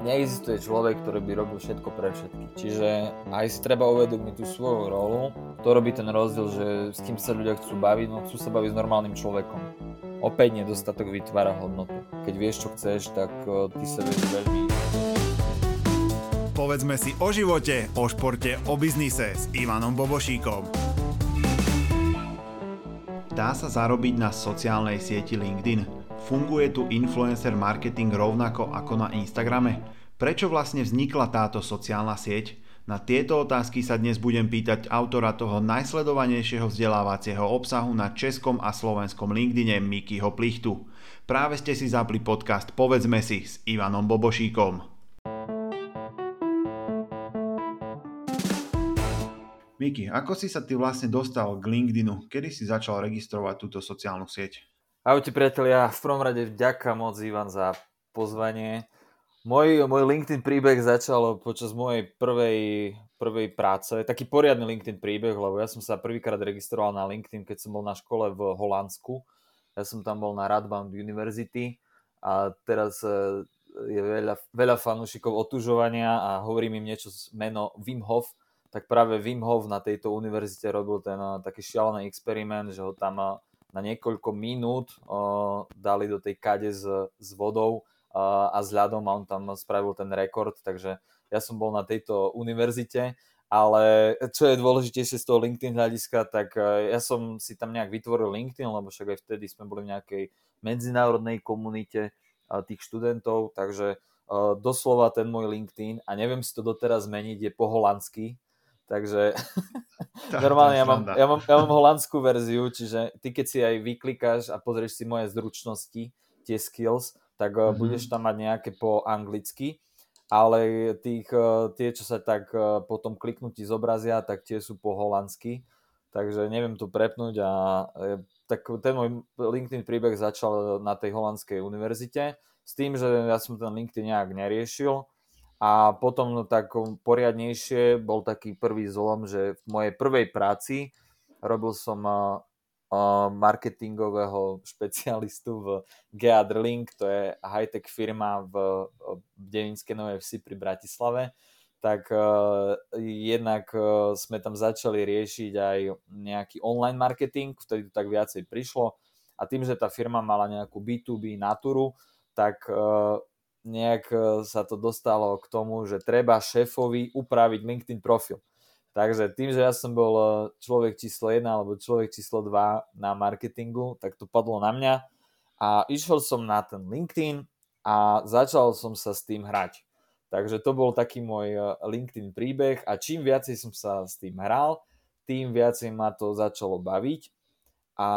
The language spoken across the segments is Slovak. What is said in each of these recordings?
neexistuje človek, ktorý by robil všetko pre všetky. Čiže aj si treba uvedomiť tú svoju rolu. To robí ten rozdiel, že s kým sa ľudia chcú baviť, no chcú sa baviť s normálnym človekom. Opäť nedostatok vytvára hodnotu. Keď vieš, čo chceš, tak ty sa vieš veľmi Povedzme si o živote, o športe, o biznise s Ivanom Bobošíkom. Dá sa zarobiť na sociálnej sieti LinkedIn? Funguje tu influencer marketing rovnako ako na Instagrame? Prečo vlastne vznikla táto sociálna sieť? Na tieto otázky sa dnes budem pýtať autora toho najsledovanejšieho vzdelávacieho obsahu na českom a slovenskom LinkedIne Mikyho Plichtu. Práve ste si zapli podcast Povedzme si s Ivanom Bobošíkom. Miki, ako si sa ty vlastne dostal k LinkedInu? Kedy si začal registrovať túto sociálnu sieť? Ahojte priatelia, v prvom rade vďaka moc Ivan za pozvanie. Môj, môj LinkedIn príbeh začal počas mojej prvej, prvej práce, taký poriadny LinkedIn príbeh, lebo ja som sa prvýkrát registroval na LinkedIn, keď som bol na škole v Holandsku. Ja som tam bol na Radboud University a teraz e, je veľa, veľa fanúšikov otužovania a hovorí mi niečo meno Wim Hof, tak práve Wim Hof na tejto univerzite robil ten e, taký šialený experiment, že ho tam e, na niekoľko minút uh, dali do tej kade s, s vodou uh, a s ľadom a on tam spravil ten rekord, takže ja som bol na tejto univerzite, ale čo je dôležitejšie z toho LinkedIn hľadiska, tak uh, ja som si tam nejak vytvoril LinkedIn, lebo však aj vtedy sme boli v nejakej medzinárodnej komunite tých študentov, takže doslova ten môj LinkedIn, a neviem si to doteraz zmeniť, je po holandsky, Takže tá, normálne ja mám, ja, mám, ja mám holandskú verziu, čiže ty keď si aj vyklikáš a pozrieš si moje zručnosti, tie skills, tak mm-hmm. budeš tam mať nejaké po anglicky, ale tých, eh, tie, čo sa tak eh, potom kliknutí zobrazia, tak tie sú po holandsky, takže neviem tu prepnúť a tak ten môj LinkedIn príbeh začal na tej holandskej univerzite s tým, že ja som ten LinkedIn nejak neriešil, a potom no, tak poriadnejšie bol taký prvý zlom, že v mojej prvej práci robil som uh, uh, marketingového špecialistu v Geadrlink, to je high-tech firma v, v Devinskej Novej Vsi pri Bratislave. Tak uh, jednak uh, sme tam začali riešiť aj nejaký online marketing, vtedy to tak viacej prišlo. A tým, že tá firma mala nejakú B2B natúru, tak uh, nejak e, sa to dostalo k tomu, že treba šéfovi upraviť LinkedIn profil. Takže tým, že ja som bol e, človek číslo 1 alebo človek číslo 2 na marketingu, tak to padlo na mňa a išiel som na ten LinkedIn a začal som sa s tým hrať. Takže to bol taký môj e, LinkedIn príbeh a čím viacej som sa s tým hral, tým viacej ma to začalo baviť a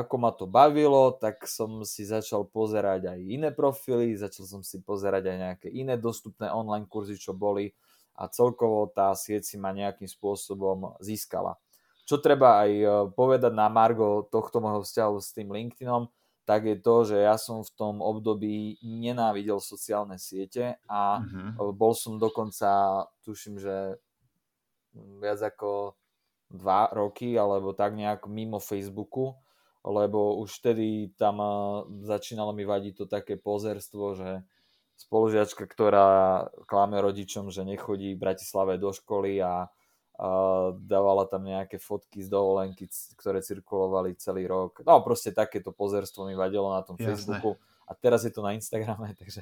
ako ma to bavilo, tak som si začal pozerať aj iné profily, začal som si pozerať aj nejaké iné dostupné online kurzy, čo boli a celkovo tá sieť si ma nejakým spôsobom získala. Čo treba aj e, povedať na Margo tohto môjho vzťahu s tým LinkedInom, tak je to, že ja som v tom období nenávidel sociálne siete a uh-huh. bol som dokonca, tuším, že viac ako dva roky alebo tak nejak mimo Facebooku, lebo už vtedy tam začínalo mi vadiť to také pozerstvo, že spolužiačka, ktorá klame rodičom, že nechodí v Bratislave do školy a, a dávala tam nejaké fotky z dovolenky, ktoré cirkulovali celý rok. No proste takéto pozerstvo mi vadilo na tom Jasné. Facebooku a teraz je to na Instagrame, takže,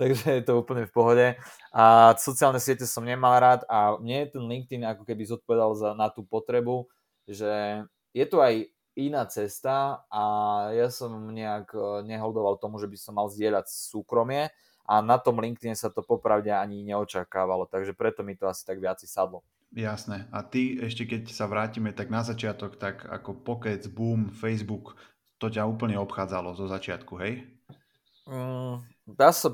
takže je to úplne v pohode. A sociálne siete som nemal rád a mne ten LinkedIn ako keby zodpovedal za, na tú potrebu, že je tu aj iná cesta a ja som nejak e, neholdoval tomu, že by som mal zdieľať súkromie a na tom LinkedIn sa to popravde ani neočakávalo, takže preto mi to asi tak viac sadlo. Jasné. A ty ešte keď sa vrátime tak na začiatok, tak ako Pocket, Boom, Facebook, to ťa úplne obchádzalo zo začiatku, hej? Mm, dá sa,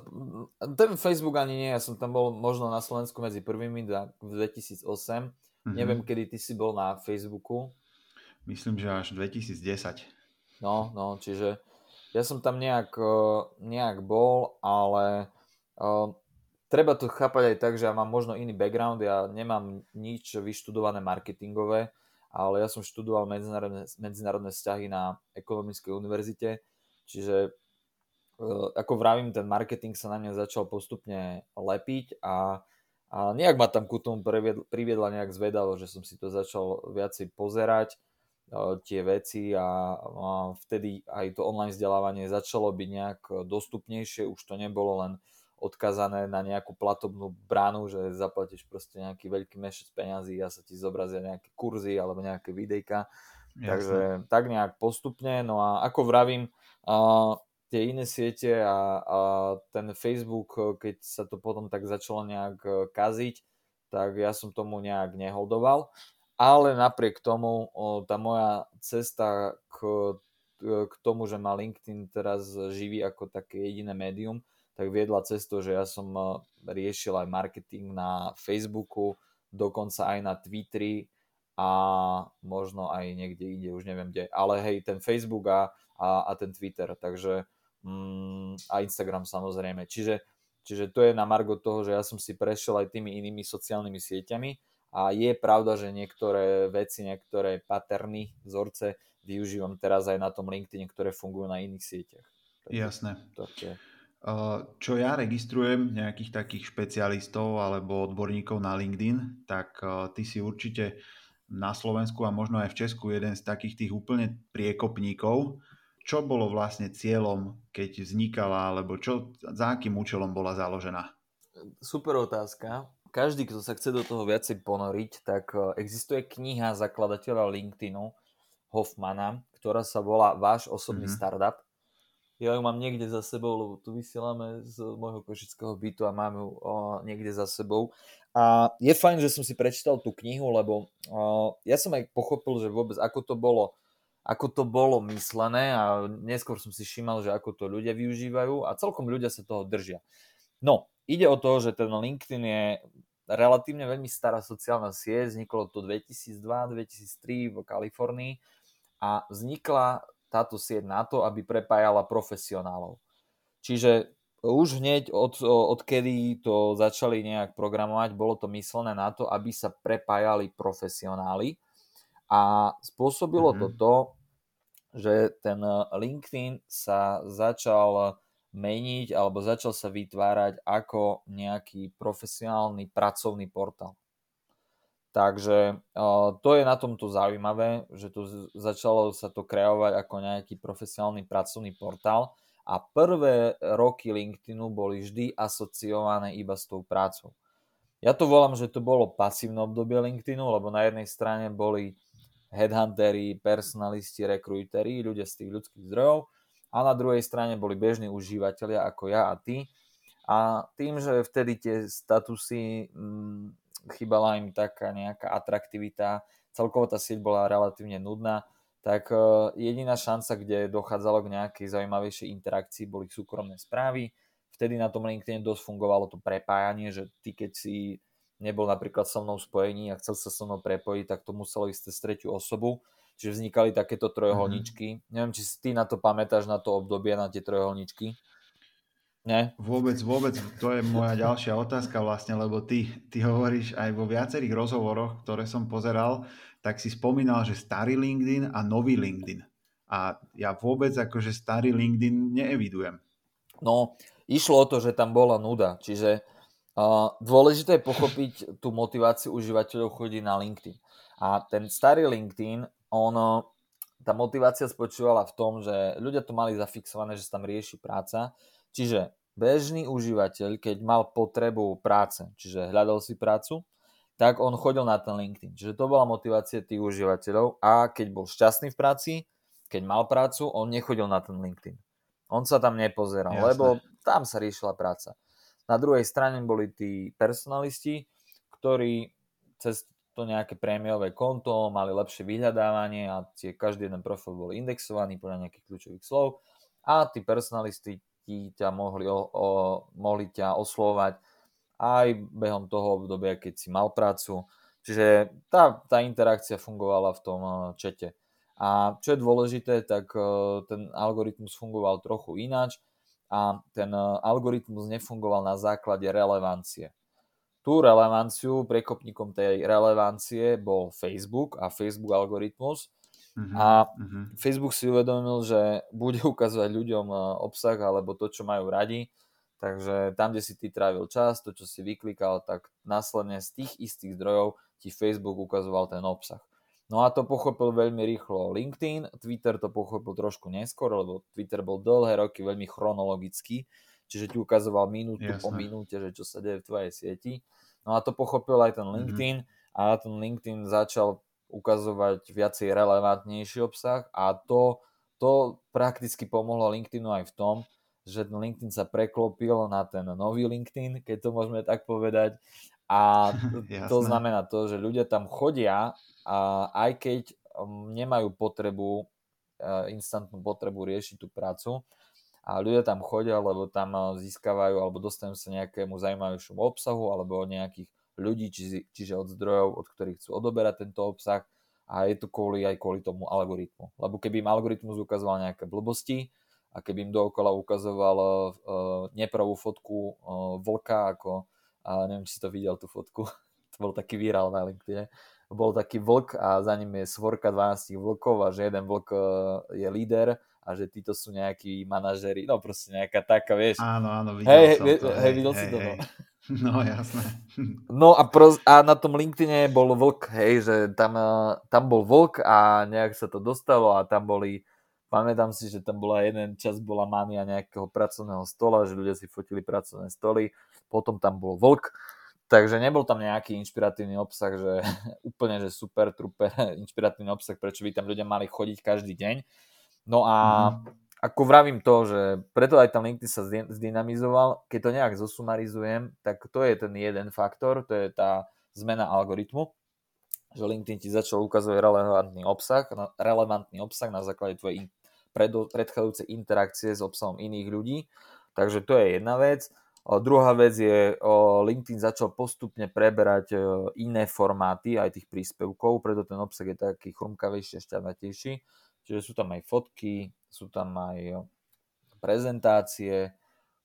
ten Facebook ani nie, ja som tam bol možno na Slovensku medzi prvými v 2008. Mm-hmm. Neviem, kedy ty si bol na Facebooku. Myslím, že až 2010. No, no, čiže ja som tam nejak, e, nejak bol, ale uh, treba to chápať aj tak, že ja mám možno iný background, ja nemám nič vyštudované marketingové, ale ja som študoval medzinárodné, medzinárodné vzťahy na ekonomickej univerzite, čiže ako vravím, ten marketing sa na mňa začal postupne lepiť a, a nejak ma tam ku tomu priviedla nejak zvedavo, že som si to začal viacej pozerať tie veci a, a vtedy aj to online vzdelávanie začalo byť nejak dostupnejšie, už to nebolo len odkazané na nejakú platobnú bránu, že zaplatíš proste nejaký veľký mešec peňazí a sa ti zobrazia nejaké kurzy alebo nejaké videjka. Jasne. Takže tak nejak postupne. No a ako vravím, a tie iné siete a, a ten Facebook, keď sa to potom tak začalo nejak kaziť, tak ja som tomu nejak neholdoval ale napriek tomu tá moja cesta k, k tomu, že ma LinkedIn teraz živí ako také jediné médium, tak viedla cestu, že ja som riešil aj marketing na Facebooku, dokonca aj na Twitteri a možno aj niekde ide, už neviem kde. Ale hej, ten Facebook a, a, a ten Twitter, takže mm, a Instagram samozrejme. Čiže, čiže to je na margo toho, že ja som si prešiel aj tými inými sociálnymi sieťami a je pravda, že niektoré veci, niektoré paterny, vzorce využívam teraz aj na tom LinkedIn, ktoré fungujú na iných sieťach. Takže Jasné. To je... Čo ja registrujem nejakých takých špecialistov alebo odborníkov na LinkedIn, tak ty si určite na Slovensku a možno aj v Česku jeden z takých tých úplne priekopníkov. Čo bolo vlastne cieľom, keď vznikala, alebo čo, za akým účelom bola založená? Super otázka každý, kto sa chce do toho viacej ponoriť, tak e, existuje kniha zakladateľa LinkedInu Hoffmana, ktorá sa volá Váš osobný mm-hmm. startup. Ja ju mám niekde za sebou, lebo tu vysielame z môjho košického bytu a mám ju o, niekde za sebou. A je fajn, že som si prečítal tú knihu, lebo o, ja som aj pochopil, že vôbec ako to bolo ako to bolo myslené a neskôr som si všímal, že ako to ľudia využívajú a celkom ľudia sa toho držia. No, ide o to, že ten LinkedIn je relatívne veľmi stará sociálna sieť, vzniklo to 2002-2003 v Kalifornii a vznikla táto sieť na to, aby prepájala profesionálov. Čiže už hneď od, odkedy to začali nejak programovať, bolo to myslené na to, aby sa prepájali profesionáli a spôsobilo mm-hmm. to to, že ten LinkedIn sa začal meniť alebo začal sa vytvárať ako nejaký profesionálny pracovný portál. Takže to je na tomto zaujímavé, že to začalo sa to kreovať ako nejaký profesionálny pracovný portál a prvé roky LinkedInu boli vždy asociované iba s tou prácou. Ja to volám, že to bolo pasívne obdobie LinkedInu, lebo na jednej strane boli headhunteri, personalisti, rekrúteri, ľudia z tých ľudských zdrojov a na druhej strane boli bežní užívateľia ako ja a ty. A tým, že vtedy tie statusy hm, chýbala im taká nejaká atraktivita, celkovo tá sieť bola relatívne nudná, tak uh, jediná šanca, kde dochádzalo k nejakej zaujímavejšej interakcii, boli súkromné správy. Vtedy na tom LinkedIn dosť fungovalo to prepájanie, že ty keď si nebol napríklad so mnou spojení a chcel sa so mnou prepojiť, tak to muselo ísť cez tretiu osobu Čiže vznikali takéto trojuholníčky. Mm-hmm. Neviem, či si ty na to pamätáš, na to obdobie, na tie trojuholníčky. Nie? Vôbec, vôbec. To je moja ďalšia otázka vlastne, lebo ty, ty hovoríš aj vo viacerých rozhovoroch, ktoré som pozeral, tak si spomínal, že starý LinkedIn a nový LinkedIn. A ja vôbec akože starý LinkedIn neevidujem. No, išlo o to, že tam bola nuda. Čiže uh, dôležité je pochopiť tú motiváciu užívateľov chodí na LinkedIn. A ten starý LinkedIn ono, tá motivácia spočívala v tom, že ľudia to mali zafixované, že sa tam rieši práca. Čiže bežný užívateľ, keď mal potrebu práce, čiže hľadal si prácu, tak on chodil na ten LinkedIn. Čiže to bola motivácia tých užívateľov a keď bol šťastný v práci, keď mal prácu, on nechodil na ten LinkedIn. On sa tam nepozeral, Jasné. lebo tam sa riešila práca. Na druhej strane boli tí personalisti, ktorí cez to nejaké prémiové konto, mali lepšie vyhľadávanie a tie, každý jeden profil bol indexovaný podľa nejakých kľúčových slov a tí personalisti ti ťa mohli, o, o, mohli ťa oslovať aj behom toho obdobia, keď si mal prácu. Čiže tá, tá interakcia fungovala v tom eh, čete. A čo je dôležité, tak eh, ten algoritmus fungoval trochu ináč a ten eh, algoritmus nefungoval na základe relevancie tú relevanciu, prekopníkom tej relevancie bol Facebook a Facebook algoritmus. Uh-huh, a uh-huh. Facebook si uvedomil, že bude ukazovať ľuďom e, obsah alebo to, čo majú radi. Takže tam, kde si ty trávil čas, to, čo si vyklikal, tak následne z tých istých zdrojov ti Facebook ukazoval ten obsah. No a to pochopil veľmi rýchlo LinkedIn, Twitter to pochopil trošku neskôr, lebo Twitter bol dlhé roky veľmi chronologický, čiže ti ukazoval minútu Jasne. po minúte, že čo sa deje v tvojej sieti. No a to pochopil aj ten mhm. LinkedIn mm-hmm. a ten LinkedIn začal ukazovať viacej relevantnejší obsah a to, to prakticky pomohlo LinkedInu aj v tom, že ten LinkedIn sa preklopil na ten nový LinkedIn, keď to môžeme tak povedať. A to znamená to, že ľudia tam chodia a aj keď um, nemajú potrebu, uh, instantnú potrebu riešiť tú prácu, a ľudia tam chodia, lebo tam uh, získavajú alebo dostanú sa nejakému zaujímavejšiemu obsahu alebo nejakých ľudí, či, čiže od zdrojov, od ktorých chcú odoberať tento obsah a je to kvôli aj kvôli tomu algoritmu. Lebo keby im algoritmus ukazoval nejaké blbosti a keby im dookola ukazoval uh, nepravú fotku uh, vlka, ako, a neviem, či si to videl, tú fotku, to bol taký virál na LinkedIn, bol taký vlk a za ním je svorka 12 vlkov a že jeden vlk e, je líder a že títo sú nejakí manažeri, no proste nejaká taká, vieš. Áno, áno, videl hej, som hej, to. Hej, videl hej, si to, no. No, jasné. No a, pros, a na tom LinkedIne bol vlk, hej, že tam, e, tam bol vlk a nejak sa to dostalo a tam boli, pamätám si, že tam bola jeden čas, bola mania nejakého pracovného stola, že ľudia si fotili pracovné stoly, potom tam bol vlk Takže nebol tam nejaký inšpiratívny obsah, že úplne, že super, truper, inšpiratívny obsah, prečo by tam ľudia mali chodiť každý deň. No a mm. ako vravím to, že preto aj tam LinkedIn sa zdynamizoval, keď to nejak zosumarizujem, tak to je ten jeden faktor, to je tá zmena algoritmu, že LinkedIn ti začal ukazovať relevantný obsah, relevantný obsah na základe tvojej predchádzajúcej interakcie s obsahom iných ľudí. Takže to je jedna vec. Druhá vec je, LinkedIn začal postupne preberať e, iné formáty aj tých príspevkov, preto ten obsah je taký chrumkavejší a šťavnatejší. Čiže sú tam aj fotky, sú tam aj prezentácie,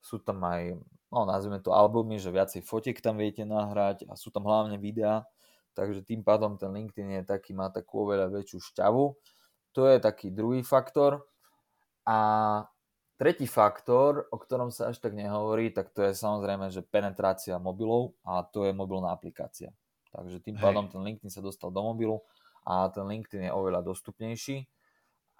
sú tam aj, no nazvime to albumy, že viacej fotiek tam viete nahrať a sú tam hlavne videá, takže tým pádom ten LinkedIn je taký, má takú oveľa väčšiu šťavu. To je taký druhý faktor. A Tretí faktor, o ktorom sa až tak nehovorí, tak to je samozrejme, že penetrácia mobilov a to je mobilná aplikácia. Takže tým pádom ten LinkedIn sa dostal do mobilu a ten LinkedIn je oveľa dostupnejší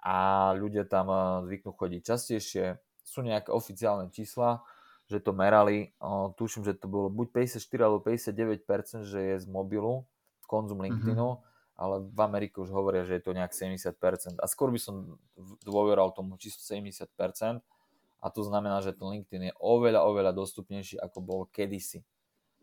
a ľudia tam eh, zvyknú chodiť častejšie. Sú nejaké oficiálne čísla, že to merali. Tuším, že to bolo buď 54 alebo 59%, že je z mobilu konzum mhm. LinkedInu, mm-hmm. ale v Amerike už hovoria, že je to nejak 70%. A skôr by som dôveral tomu číslu 70%. A to znamená, že ten LinkedIn je oveľa, oveľa dostupnejší, ako bol kedysi.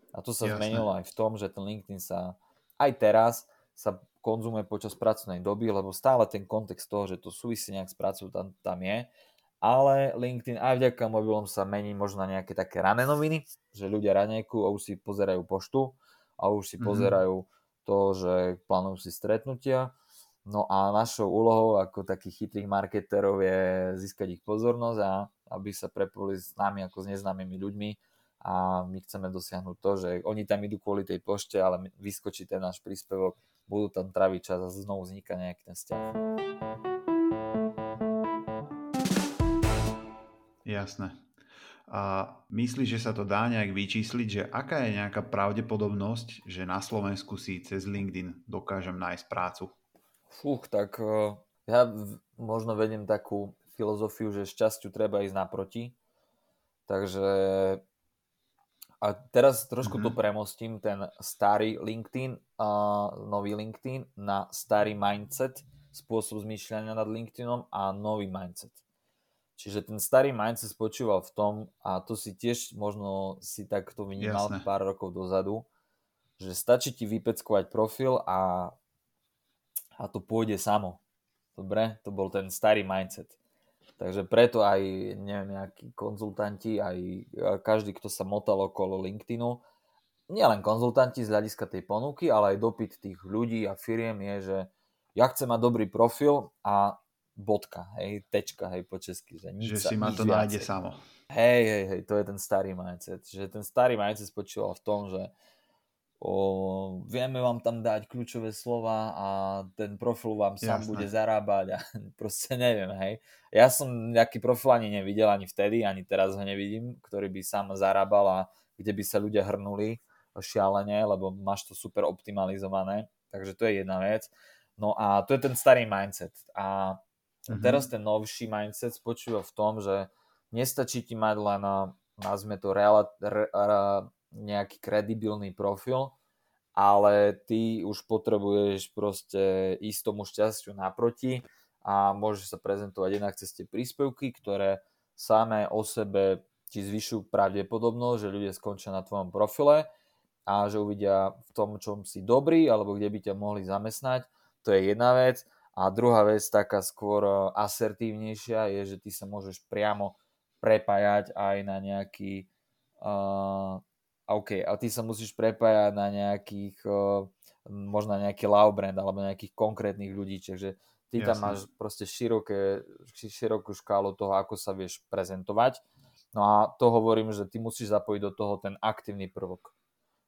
A to sa Jasne. zmenilo aj v tom, že ten LinkedIn sa aj teraz sa konzumuje počas pracovnej doby, lebo stále ten kontext toho, že to súvisí nejak s prácou tam, tam je. Ale LinkedIn aj vďaka mobilom sa mení možno na nejaké také rané noviny, že ľudia ranejku a už si pozerajú poštu a už si mm-hmm. pozerajú to, že plánujú si stretnutia. No a našou úlohou ako takých chytrých marketerov je získať ich pozornosť a aby sa prepojili s nami ako s neznámymi ľuďmi a my chceme dosiahnuť to, že oni tam idú kvôli tej pošte, ale vyskočí ten náš príspevok, budú tam traviť čas a znovu vzniká nejaký ten vzťah. Jasné. A myslíš, že sa to dá nejak vyčísliť, že aká je nejaká pravdepodobnosť, že na Slovensku si cez LinkedIn dokážem nájsť prácu? Fúch, tak eh, ja možno vediem takú filozofiu, že šťastiu treba ísť naproti. Takže a teraz trošku mm-hmm. to mhm. premostím, ten starý LinkedIn a nový LinkedIn na starý mindset, spôsob zmýšľania nad LinkedInom a nový mindset. Čiže ten starý mindset spočíval v tom, a to si tiež možno si takto vnímal Jasne. pár rokov dozadu, že stačí ti vypeckovať profil a, a to pôjde samo. Dobre? To bol ten starý mindset. Takže preto aj neviem, nejakí konzultanti, aj každý, kto sa motal okolo LinkedInu, nielen konzultanti z hľadiska tej ponuky, ale aj dopyt tých ľudí a firiem je, že ja chcem mať dobrý profil a bodka, hej, tečka, hej, po česky. Že, nič že sa, si ma to nájde samo. Hej, hej, hej, to je ten starý mindset. Že ten starý mindset spočíval v tom, že o, vieme vám tam dať kľúčové slova a ten profil vám sám Jasné. bude zarábať a proste neviem, hej. Ja som nejaký profil ani nevidel ani vtedy, ani teraz ho nevidím, ktorý by sám zarábal a kde by sa ľudia hrnuli šialene, lebo máš to super optimalizované, takže to je jedna vec. No a to je ten starý mindset. A mm-hmm. teraz ten novší mindset spočíva v tom, že nestačí ti mať len, nazvime to, reala, re, re, nejaký kredibilný profil, ale ty už potrebuješ proste ísť tomu šťastiu naproti a môžeš sa prezentovať jednak cez tie príspevky, ktoré samé o sebe ti zvyšujú pravdepodobnosť, že ľudia skončia na tvojom profile a že uvidia v tom, čom si dobrý alebo kde by ťa mohli zamestnať. To je jedna vec. A druhá vec, taká skôr asertívnejšia, je, že ty sa môžeš priamo prepájať aj na nejaký uh, OK, a ty sa musíš prepájať na nejakých, možno nejaký love brand alebo nejakých konkrétnych ľudí, čiže ty Jasne. tam máš proste široké, širokú škálu toho, ako sa vieš prezentovať. No a to hovorím, že ty musíš zapojiť do toho ten aktívny prvok.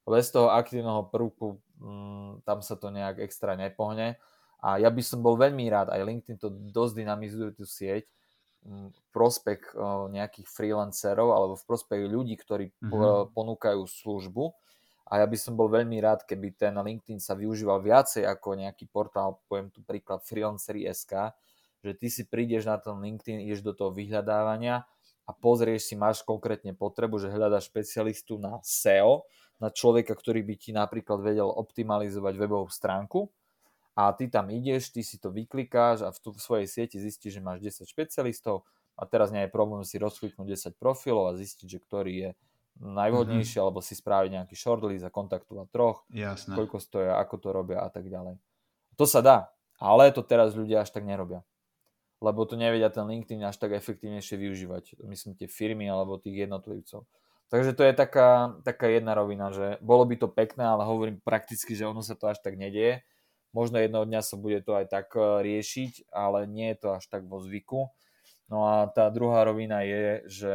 Bez toho aktívneho prvku mm, tam sa to nejak extra nepohne. A ja by som bol veľmi rád, aj LinkedIn to dosť dynamizuje tú sieť, prospech nejakých freelancerov alebo v prospech ľudí, ktorí mm-hmm. ponúkajú službu. A ja by som bol veľmi rád, keby ten LinkedIn sa využíval viacej ako nejaký portál, poviem tu príklad freelancery.sk, že ty si prídeš na ten LinkedIn, ideš do toho vyhľadávania a pozrieš si, máš konkrétne potrebu, že hľadaš špecialistu na SEO, na človeka, ktorý by ti napríklad vedel optimalizovať webovú stránku a ty tam ideš, ty si to vyklikáš a v, tu, v svojej sieti zistíš, že máš 10 špecialistov a teraz nie je problém si rozkliknúť 10 profilov a zistiť, že ktorý je najvhodnejší, mm-hmm. alebo si spraviť nejaký shortlist a kontaktovať troch, Jasné. koľko stoja, ako to robia a tak ďalej. To sa dá, ale to teraz ľudia až tak nerobia. Lebo to nevedia ten LinkedIn až tak efektívnejšie využívať. Myslím tie firmy alebo tých jednotlivcov. Takže to je taká, taká jedna rovina, že bolo by to pekné, ale hovorím prakticky, že ono sa to až tak nedieje Možno jedného dňa sa bude to aj tak e, riešiť, ale nie je to až tak vo zvyku. No a tá druhá rovina je, že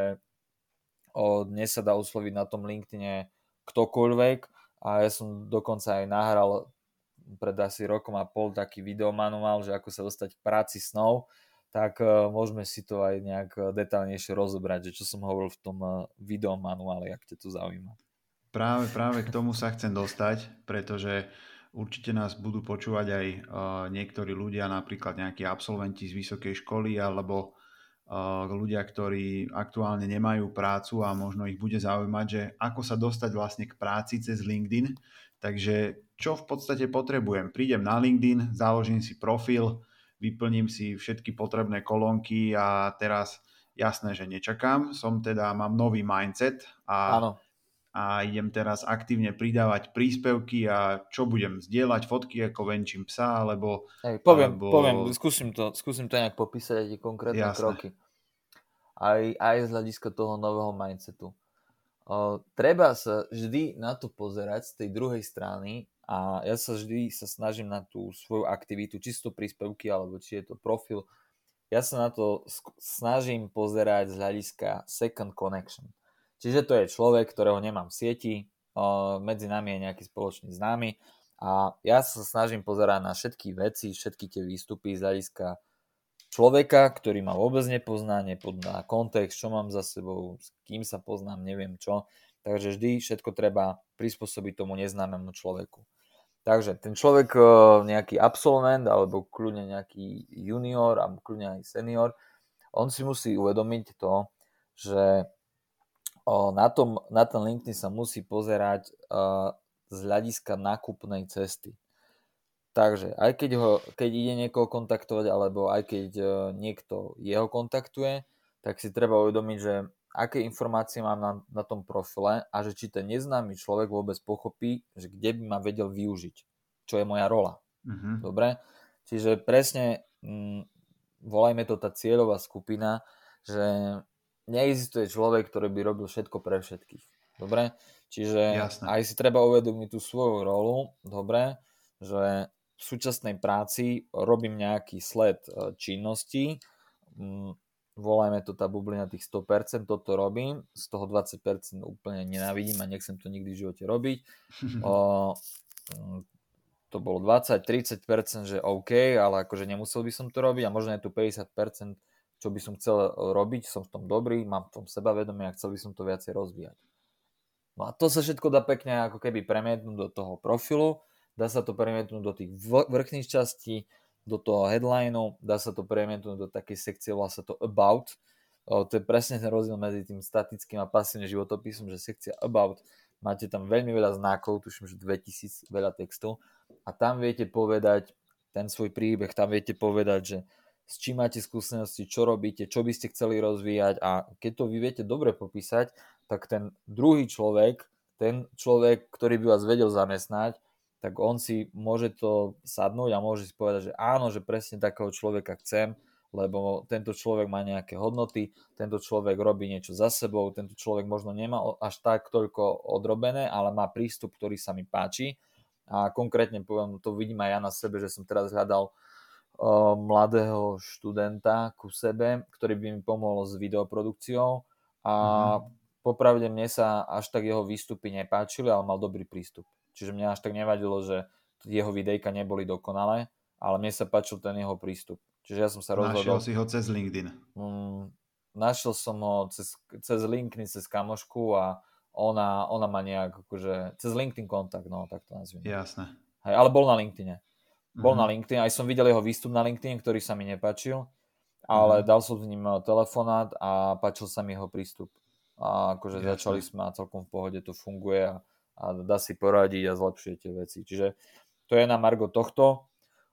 dnes sa dá osloviť na tom LinkedIne ktokoľvek a ja som dokonca aj nahral pred asi rokom a pol taký videomanuál, že ako sa dostať k práci snov, tak uh, môžeme si to aj nejak detálnejšie rozobrať, že čo som hovoril v tom videomanuále, ak ťa to zaujíma. Práve, práve k tomu sa chcem dostať, pretože Určite nás budú počúvať aj uh, niektorí ľudia, napríklad nejakí absolventi z vysokej školy alebo uh, ľudia, ktorí aktuálne nemajú prácu a možno ich bude zaujímať, že ako sa dostať vlastne k práci cez LinkedIn. Takže čo v podstate potrebujem? Prídem na LinkedIn, založím si profil, vyplním si všetky potrebné kolónky a teraz jasné, že nečakám. Som teda, mám nový mindset a Áno a idem teraz aktívne pridávať príspevky a čo budem zdieľať fotky ako venčím psa, alebo... Hej, poviem, alebo... poviem, skúsim to, skúsim to nejak popísať aj tie konkrétne Jasné. kroky. Aj, aj z hľadiska toho nového mindsetu. Uh, treba sa vždy na to pozerať z tej druhej strany a ja sa vždy sa snažím na tú svoju aktivitu, čisto príspevky alebo či je to profil, ja sa na to snažím pozerať z hľadiska second connection. Čiže to je človek, ktorého nemám v sieti, medzi nami je nejaký spoločný známy a ja sa snažím pozerať na všetky veci, všetky tie výstupy z hľadiska človeka, ktorý ma vôbec nepozná, nepozná kontext, čo mám za sebou, s kým sa poznám, neviem čo. Takže vždy všetko treba prispôsobiť tomu neznámemu človeku. Takže ten človek, nejaký absolvent, alebo kľudne nejaký junior, alebo kľudne aj senior, on si musí uvedomiť to, že na, tom, na ten LinkedIn sa musí pozerať z hľadiska nákupnej cesty. Takže aj keď, ho, keď ide niekoho kontaktovať, alebo aj keď e, niekto jeho kontaktuje, tak si treba uvedomiť, že aké informácie mám na, na tom profile a že či ten neznámy človek vôbec pochopí, že kde by ma vedel využiť, čo je moja rola. Uh-huh. Dobre? Čiže presne mm, volajme to tá cieľová skupina, že neexistuje človek, ktorý by robil všetko pre všetkých. Dobre? Čiže Jasne. aj si treba uvedomiť tú svoju rolu, dobre, že v súčasnej práci robím nejaký sled e, činností, mm, volajme to tá bublina tých 100%, toto robím, z toho 20% úplne nenávidím a nechcem to nikdy v živote robiť. O, mm, to bolo 20-30%, že OK, ale akože nemusel by som to robiť a možno je tu 50%, čo by som chcel robiť, som v tom dobrý, mám v tom sebavedomie a chcel by som to viacej rozvíjať. No a to sa všetko dá pekne ako keby premietnúť do toho profilu, dá sa to premietnúť do tých vrchných častí, do toho headlineu, dá sa to premietnúť do takej sekcie, volá sa to About. To je presne ten rozdiel medzi tým statickým a pasívnym životopisom, že sekcia About, máte tam veľmi veľa znakov, tuším, že 2000 veľa textov a tam viete povedať ten svoj príbeh, tam viete povedať, že s čím máte skúsenosti, čo robíte, čo by ste chceli rozvíjať a keď to vy viete dobre popísať, tak ten druhý človek, ten človek, ktorý by vás vedel zamestnať, tak on si môže to sadnúť a môže si povedať, že áno, že presne takého človeka chcem, lebo tento človek má nejaké hodnoty, tento človek robí niečo za sebou, tento človek možno nemá až tak toľko odrobené, ale má prístup, ktorý sa mi páči. A konkrétne poviem, to vidím aj ja na sebe, že som teraz hľadal uh, mladého študenta ku sebe, ktorý by mi pomohol s videoprodukciou a mm-hmm. popravde mne sa až tak jeho výstupy nepáčili, ale mal dobrý prístup. Čiže mňa až tak nevadilo, že jeho videjka neboli dokonalé, ale mne sa páčil ten jeho prístup. Čiže ja som sa rozhodol... Našiel si ho cez LinkedIn. Mm, našiel som ho cez, cez LinkedIn, cez kamošku a ona, ona má nejak akože, cez LinkedIn kontakt, no tak to nazviem. Jasné. Hej, ale bol na LinkedIne. Bol mm-hmm. na LinkedIn, aj som videl jeho výstup na LinkedIn, ktorý sa mi nepáčil, ale mm-hmm. dal som s ním telefonát a páčil sa mi jeho prístup. A akože Jasné. začali sme a celkom v pohode to funguje a a dá si poradiť a zlepšuje tie veci. Čiže to je na margo tohto.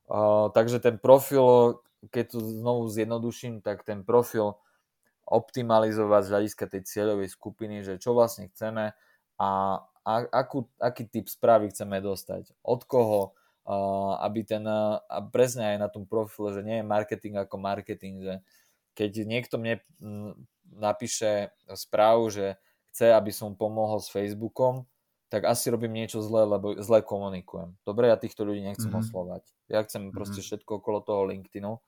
Uh, takže ten profil, keď to znovu zjednoduším, tak ten profil optimalizovať z hľadiska tej cieľovej skupiny, že čo vlastne chceme a, a akú, aký typ správy chceme dostať. Od koho, aby ten, a presne aj na tom profile, že nie je marketing ako marketing, že keď niekto mne napíše správu, že chce, aby som pomohol s Facebookom, tak asi robím niečo zlé, lebo zle komunikujem. Dobre, ja týchto ľudí nechcem mm-hmm. oslovať. Ja chcem mm-hmm. proste všetko okolo toho LinkedInu.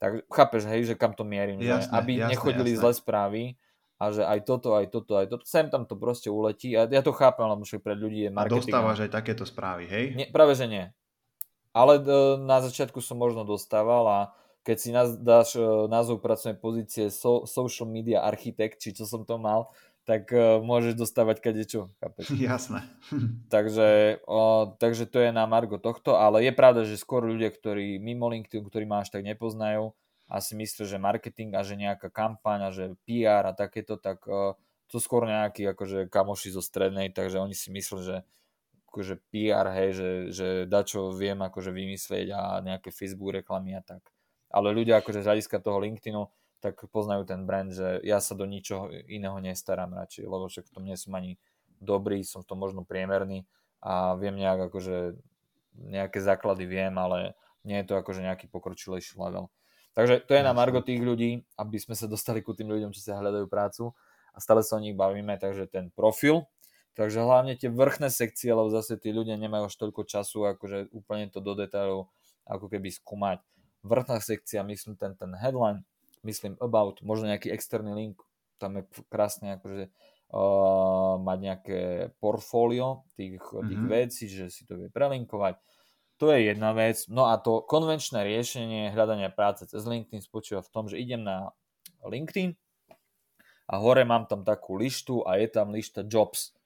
Tak chápeš, hej, že kam to mierim, jasné, že aby jasné, nechodili jasné. zlé správy a že aj toto, aj toto, aj toto, sem tam to proste uletí. A ja to chápem, lebo však pre ľudí je marketing. A dostávaš aj takéto správy, hej? Nie, práve, že nie. Ale e, na začiatku som možno dostával a keď si dáš e, názov pracovnej pozície so, social media architekt, či čo som to mal, tak uh, môžeš dostávať kadečo. Chápeš? Jasné. takže, uh, takže to je na margo tohto, ale je pravda, že skôr ľudia, ktorí mimo LinkedIn, ktorí ma až tak nepoznajú a si myslia, že marketing a že nejaká kampaň a že PR a takéto, tak uh, to skôr nejakí akože kamoši zo strednej, takže oni si myslia, že akože PR, hej, že, že dačo viem akože vymyslieť a nejaké Facebook reklamy a tak. Ale ľudia akože z hľadiska toho LinkedInu tak poznajú ten brand, že ja sa do ničoho iného nestaram radšej, lebo však v tom nie som ani dobrý, som v tom možno priemerný a viem nejak akože nejaké základy viem, ale nie je to akože nejaký pokročilejší level. Takže to je na margo tých ľudí, aby sme sa dostali ku tým ľuďom, čo sa hľadajú prácu a stále sa o nich bavíme, takže ten profil, takže hlavne tie vrchné sekcie, lebo zase tí ľudia nemajú až toľko času, akože úplne to do detailov ako keby skúmať. Vrchná sekcia, myslím ten, ten headline, myslím about, možno nejaký externý link, tam je krásne akože uh, mať nejaké portfólio tých, tých mm-hmm. vecí, že si to vie prelinkovať. To je jedna vec. No a to konvenčné riešenie hľadania práce cez LinkedIn spočíva v tom, že idem na LinkedIn a hore mám tam takú lištu a je tam lišta jobs.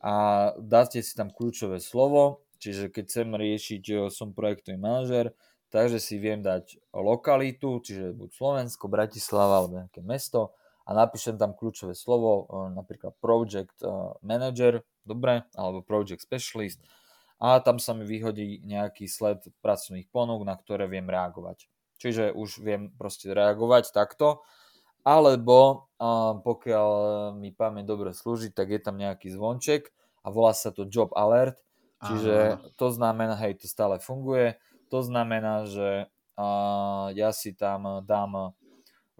A dáte si tam kľúčové slovo, čiže keď chcem riešiť, som projektový manažer, takže si viem dať lokalitu, čiže buď Slovensko, Bratislava alebo nejaké mesto a napíšem tam kľúčové slovo, e, napríklad project e, manager, dobre, alebo project specialist a tam sa mi vyhodí nejaký sled pracovných ponúk, na ktoré viem reagovať. Čiže už viem proste reagovať takto, alebo pokiaľ mi pamäť dobre slúži, tak je tam nejaký zvonček a volá sa to job alert, čiže Aha. to znamená, hej, to stále funguje, to znamená, že ja si tam dám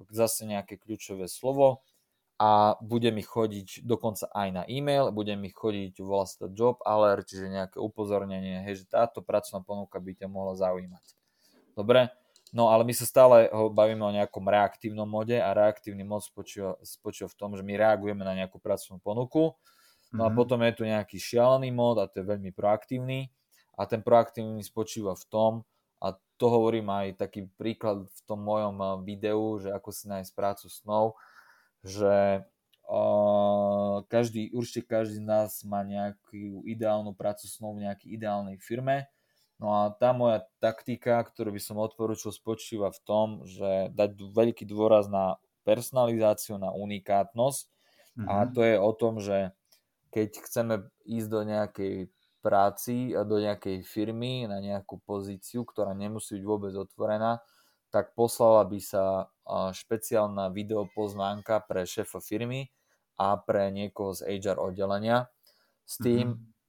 zase nejaké kľúčové slovo a bude mi chodiť dokonca aj na e-mail, bude mi chodiť volá sa to job alert, čiže nejaké upozornenie, hej, že táto pracovná ponuka by ťa mohla zaujímať. Dobre, No ale my sa stále ho bavíme o nejakom reaktívnom mode a reaktívny mod spočíva, spočíva v tom, že my reagujeme na nejakú pracovnú ponuku. No mm-hmm. a mhm. potom je tu nejaký šialený mod a to je veľmi proaktívny. A ten proaktívny spočíva v tom, a to hovorím aj taký príklad v tom mojom eh, videu, že ako si nájsť prácu snov, že uh, každý, určite každý z nás má nejakú ideálnu prácu snov v nejakej ideálnej firme. No a tá moja taktika, ktorú by som odporúčil, spočíva v tom, že dať veľký dôraz na personalizáciu, na unikátnosť. Mm-hmm. A mhm. to je o tom, že keď chceme ísť do nejakej práci a do nejakej firmy na nejakú pozíciu, ktorá nemusí byť vôbec otvorená, tak poslala by sa špeciálna videopozvánka pre šéfa firmy a pre niekoho z HR oddelenia s tým, mm-hmm.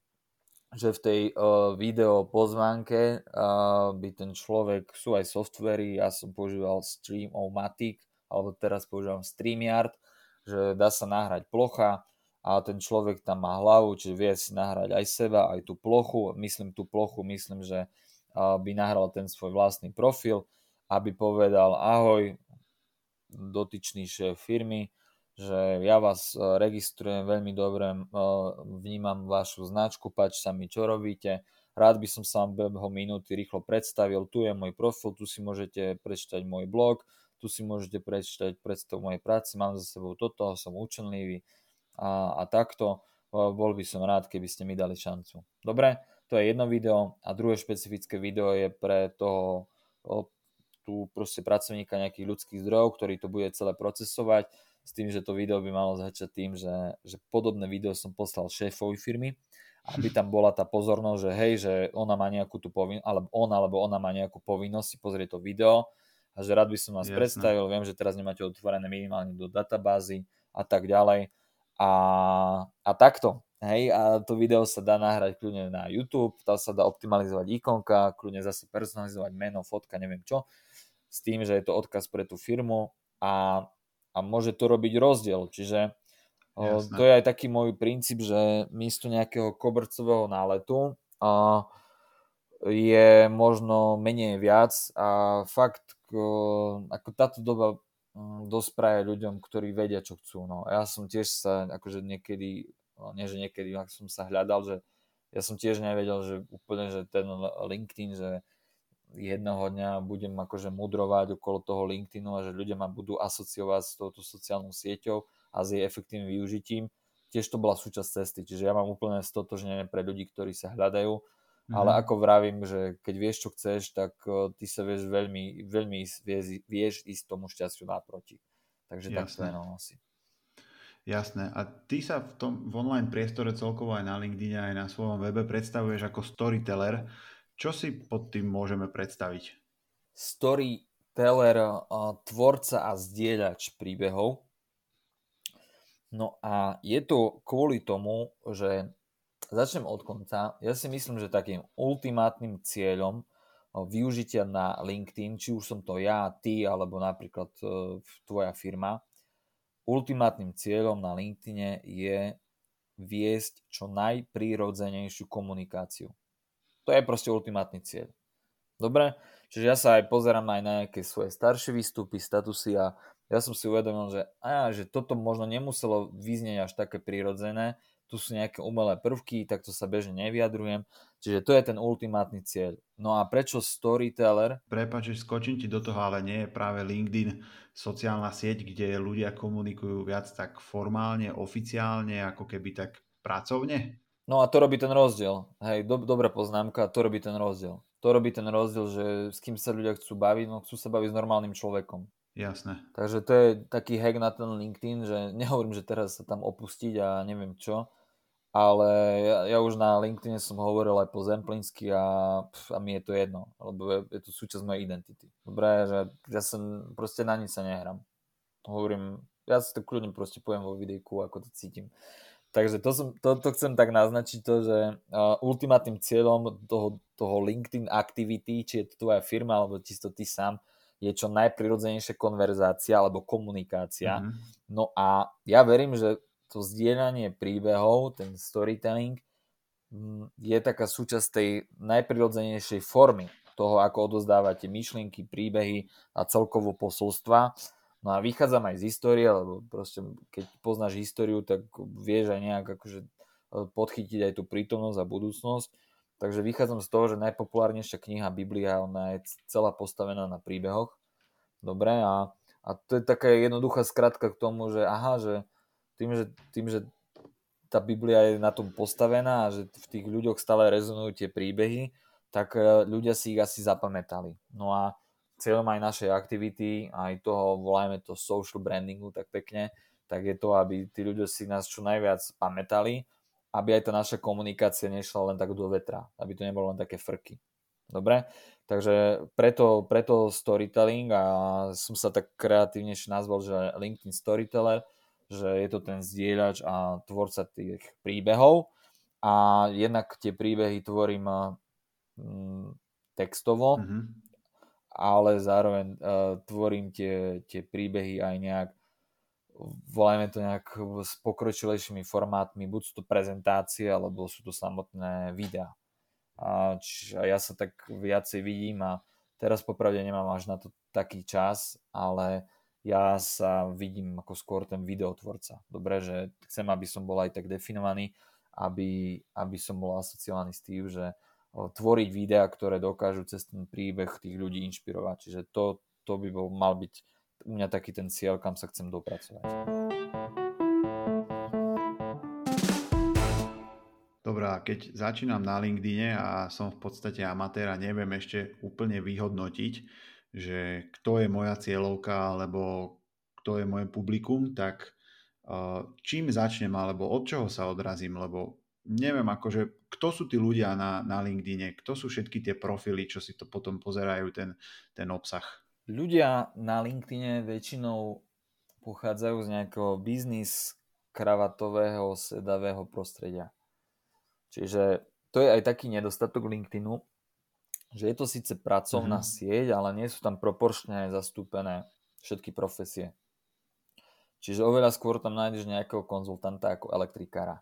Že v tej uh, video pozvánke uh, by ten človek, sú aj softvery, ja som používal Stream-O-Matic, alebo teraz používam StreamYard, že dá sa nahrať plocha, a ten človek tam má hlavu, čiže vie si nahrať aj seba, aj tú plochu. Myslím tú plochu, myslím, že by nahral ten svoj vlastný profil, aby povedal ahoj, dotyčný šéf firmy, že ja vás e, registrujem veľmi dobre, e, vnímam vašu značku, páči sa mi, čo robíte. Rád by som sa vám behom minúty rýchlo predstavil, tu je môj profil, tu si môžete prečítať môj blog, tu si môžete prečítať predstavu mojej práci, mám za sebou toto, som učenlivý, a, a takto. Bol by som rád, keby ste mi dali šancu. Dobre, to je jedno video a druhé špecifické video je pre toho tu proste pracovníka nejakých ľudských zdrojov, ktorý to bude celé procesovať s tým, že to video by malo začať tým, že, že podobné video som poslal šéfovi firmy, aby tam bola tá pozornosť, že hej, že ona má nejakú tú povinnosť, alebo on alebo ona má nejakú povinnosť si pozrieť to video a že rád by som vás Jasne. predstavil, viem, že teraz nemáte otvorené minimálne do databázy a tak ďalej a, a takto. Hej, a to video sa dá nahrať kľudne na YouTube, tam sa dá optimalizovať ikonka, kľudne zase personalizovať meno, fotka, neviem čo, s tým, že je to odkaz pre tú firmu a, a môže to robiť rozdiel. Čiže o, to je aj taký môj princíp, že miesto nejakého kobercového náletu a, je možno menej viac a fakt ako táto doba Mm, dosť praje ľuďom, ktorí vedia, čo chcú. No. Ja som tiež sa, akože niekedy, no, nie že niekedy, ak som sa hľadal, že ja som tiež nevedel, že úplne, že ten LinkedIn, že jedného dňa budem akože mudrovať okolo toho LinkedInu a že ľudia ma budú asociovať s touto sociálnou sieťou a s jej efektívnym využitím. Tiež to bola súčasť cesty, čiže ja mám úplne stotožnenie pre ľudí, ktorí sa hľadajú Mm-hmm. Ale ako vravím, že keď vieš, čo chceš, tak ty sa vieš veľmi, veľmi vieš, vieš ísť tomu šťastiu naproti. Takže tak to je no asi. Jasné. A ty sa v tom v online priestore celkovo aj na LinkedIn aj na svojom webe predstavuješ ako storyteller. Čo si pod tým môžeme predstaviť? Storyteller, tvorca a zdieľač príbehov. No a je to kvôli tomu, že Začnem od konca. Ja si myslím, že takým ultimátnym cieľom využitia na LinkedIn, či už som to ja, ty, alebo napríklad e, tvoja firma, ultimátnym cieľom na LinkedIne je viesť čo najprírodzenejšiu komunikáciu. To je proste ultimátny cieľ. Dobre? Čiže ja sa aj pozerám aj na nejaké svoje staršie výstupy, statusy a ja som si uvedomil, že, á, že toto možno nemuselo vyznieť až také prírodzené, tu sú nejaké umelé prvky, tak to sa bežne nevyjadrujem. Čiže to je ten ultimátny cieľ. No a prečo storyteller? Prepač, skočím ti do toho, ale nie je práve LinkedIn sociálna sieť, kde ľudia komunikujú viac tak formálne, oficiálne, ako keby tak pracovne? No a to robí ten rozdiel. Hej, do, dobrá poznámka, to robí ten rozdiel. To robí ten rozdiel, že s kým sa ľudia chcú baviť, no chcú sa baviť s normálnym človekom. Jasné. Takže to je taký hack na ten LinkedIn, že nehovorím, že teraz sa tam opustiť a neviem čo, ale ja, ja už na LinkedIn som hovoril aj po zemplinsky a, pf, a mi je to jedno, lebo je, je to súčasť mojej identity. Dobre, že ja som proste na nič sa nehrám. Hovorím, ja si to kľudne proste poviem vo videjku, ako to cítim. Takže to, som, to, to chcem tak naznačiť to, že uh, ultimátnym cieľom toho, toho LinkedIn activity, či je to tvoja firma, alebo čisto ty sám, je čo najprirodzenejšia konverzácia alebo komunikácia. Mm-hmm. No a ja verím, že to zdieľanie príbehov, ten storytelling, mm, je taká súčasť tej najprirodzenejšej formy toho, ako odozdávate myšlienky, príbehy a celkovo posolstva. No a vychádzam aj z histórie, lebo proste keď poznáš históriu, tak vieš aj nejak akože e, podchytiť aj tú prítomnosť a budúcnosť. Takže vychádzam z toho, že najpopulárnejšia kniha Biblia, ona je celá postavená na príbehoch. Dobre, a, a to je taká jednoduchá skratka k tomu, že aha, že tým, že, tým, že tá Biblia je na tom postavená a že v tých ľuďoch stále rezonujú tie príbehy, tak e, ľudia si ich asi zapamätali. No a cieľom aj našej aktivity, aj toho, volajme to social brandingu tak pekne, tak je to, aby tí ľudia si nás čo najviac pamätali aby aj tá naša komunikácia nešla len tak do vetra, aby to nebolo len také frky. Dobre? Takže preto, preto storytelling a som sa tak kreatívnejšie nazval, že LinkedIn Storyteller, že je to ten zdieľač a tvorca tých príbehov a jednak tie príbehy tvorím mm, textovo, mm-hmm. Ale zároveň uh, tvorím tie, tie príbehy aj nejak volajme to nejak s pokročilejšími formátmi, buď sú to prezentácie, alebo sú to samotné videá. A čiže ja sa tak viacej vidím a teraz popravde nemám až na to taký čas, ale ja sa vidím ako skôr ten videotvorca. Dobre, že chcem, aby som bol aj tak definovaný, aby, aby som bol asociovaný s tým, že tvoriť videá, ktoré dokážu cez ten príbeh tých ľudí inšpirovať. Čiže to, to by bol, mal byť u mňa taký ten cieľ, kam sa chcem dopracovať. Dobrá, keď začínam na LinkedIne a som v podstate amatér a neviem ešte úplne vyhodnotiť, že kto je moja cieľovka alebo kto je moje publikum, tak čím začnem alebo od čoho sa odrazím, lebo neviem akože, kto sú tí ľudia na, na LinkedIne, kto sú všetky tie profily, čo si to potom pozerajú ten, ten obsah ľudia na LinkedIne väčšinou pochádzajú z nejakého biznis kravatového, sedavého prostredia. Čiže to je aj taký nedostatok LinkedInu, že je to síce pracovná mm-hmm. sieť, ale nie sú tam proporčne zastúpené všetky profesie. Čiže oveľa skôr tam nájdeš nejakého konzultanta ako elektrikára.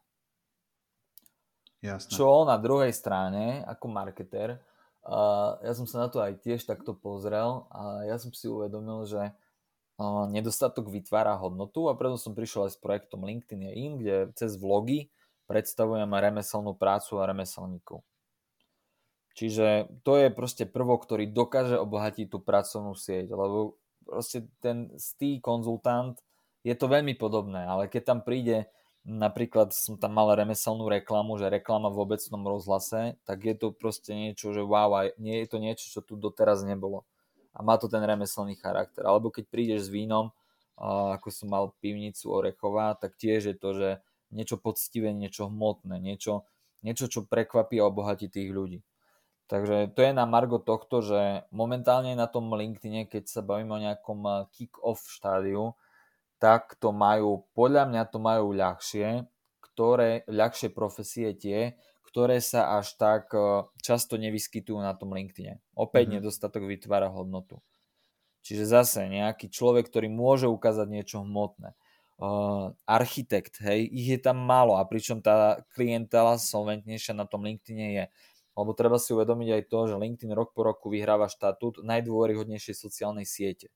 Jasne. Čo na druhej strane, ako marketer, a ja som sa na to aj tiež takto pozrel a ja som si uvedomil, že nedostatok vytvára hodnotu a preto som prišiel aj s projektom LinkedIn je in, kde cez vlogy predstavujem remeselnú prácu a remeselníkov. Čiže to je proste prvok, ktorý dokáže obohatiť tú pracovnú sieť, lebo proste ten stý konzultant je to veľmi podobné, ale keď tam príde Napríklad som tam mal remeselnú reklamu, že reklama v obecnom rozhlase, tak je to proste niečo, že wow, a nie je to niečo, čo tu doteraz nebolo. A má to ten remeselný charakter. Alebo keď prídeš s vínom, ako som mal pivnicu Orechová, tak tiež je to, že niečo poctivé, niečo hmotné, niečo, niečo, čo prekvapí a obohatí tých ľudí. Takže to je na margo tohto, že momentálne na tom LinkedIne, keď sa bavíme o nejakom kick-off štádiu, tak to majú, podľa mňa to majú ľahšie, ktoré, ľahšie profesie tie, ktoré sa až tak e, často nevyskytujú na tom LinkedIne. Opäť mm-hmm. nedostatok vytvára hodnotu. Čiže zase nejaký človek, ktorý môže ukázať niečo hmotné. Uh, architekt, hej, ich je tam málo a pričom tá klientela solventnejšia na tom LinkedIne je. Lebo treba si uvedomiť aj to, že LinkedIn rok po roku vyhráva štatút najdôveryhodnejšej sociálnej siete.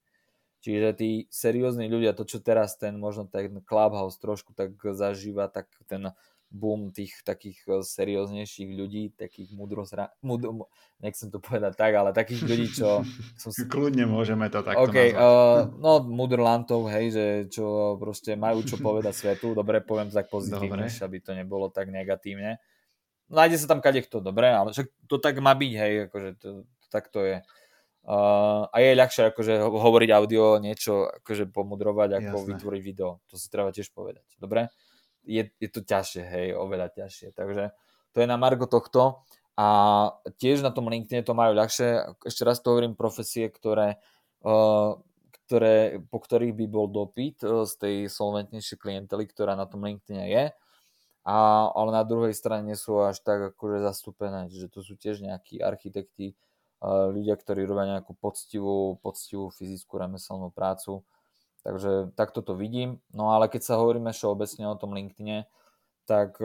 Čiže tí seriózni ľudia, to čo teraz ten možno ten Clubhouse trošku tak zažíva, tak ten boom tých takých eh, serióznejších ľudí, takých mudrozra... Mud... nechcem to povedať tak, ale takých ľudí, čo... Som. Kľudne môžeme to takto okay, nazvať. Uh, no, mudrlantov, hej, že čo proste majú čo povedať svetu, dobre, poviem tak pozitívne, aby to nebolo tak negatívne. Nájde sa tam kadekto, dobre, ale však to tak má byť, hej, akože to, to tak to je. Uh, a je ľahšie akože hovoriť audio, niečo akože pomudrovať, ako Jasné. vytvoriť video. To si treba tiež povedať. Dobre? Je, je to ťažšie, hej, oveľa ťažšie. Takže to je na margo tohto. A tiež na tom LinkedIn to majú ľahšie. Ešte raz to hovorím, profesie, ktoré, uh, ktoré, po ktorých by bol dopyt uh, z tej solventnejšej klientely, ktorá na tom LinkedIn je. A, ale na druhej strane nie sú až tak akože zastúpené. Čiže to sú tiež nejakí architekti, ľudia, ktorí robia nejakú poctivú, poctivú fyzickú remeselnú prácu. Takže takto to vidím. No ale keď sa hovoríme všeobecne o tom LinkedIne, tak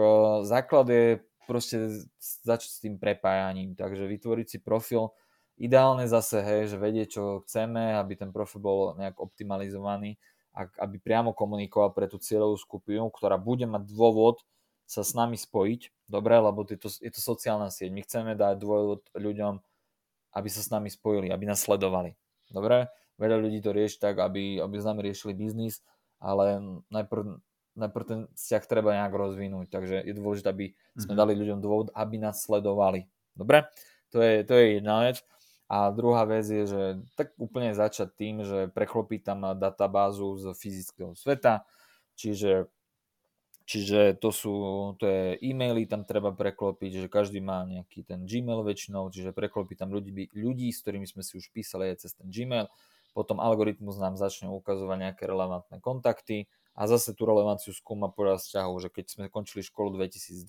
základ je proste začať s tým prepájaním. Takže vytvoriť si profil Ideálne zase, hej, že vedie, čo chceme, aby ten profil bol nejak optimalizovaný, aby priamo komunikoval pre tú cieľovú skupinu, ktorá bude mať dôvod sa s nami spojiť, dobre, lebo je to, je to sociálna sieť. My chceme dať dôvod ľuďom, aby sa s nami spojili, aby nás sledovali. Dobre? Veľa ľudí to rieši tak, aby, aby s nami riešili biznis, ale najprv, najprv ten vzťah treba nejak rozvinúť, takže je dôležité, aby sme mm-hmm. dali ľuďom dôvod, aby nás sledovali. Dobre? To je, to je jedna vec. A druhá vec je, že tak úplne začať tým, že preklopiť tam databázu z fyzického sveta, čiže, čiže to sú, to je e-maily, tam treba preklopiť, že každý má nejaký ten Gmail väčšinou, čiže preklopiť tam ľudí, ľudí, s ktorými sme si už písali aj cez ten Gmail, potom algoritmus nám začne ukazovať nejaké relevantné kontakty a zase tú relevanciu skúma podľa vzťahov, že keď sme končili školu 2012,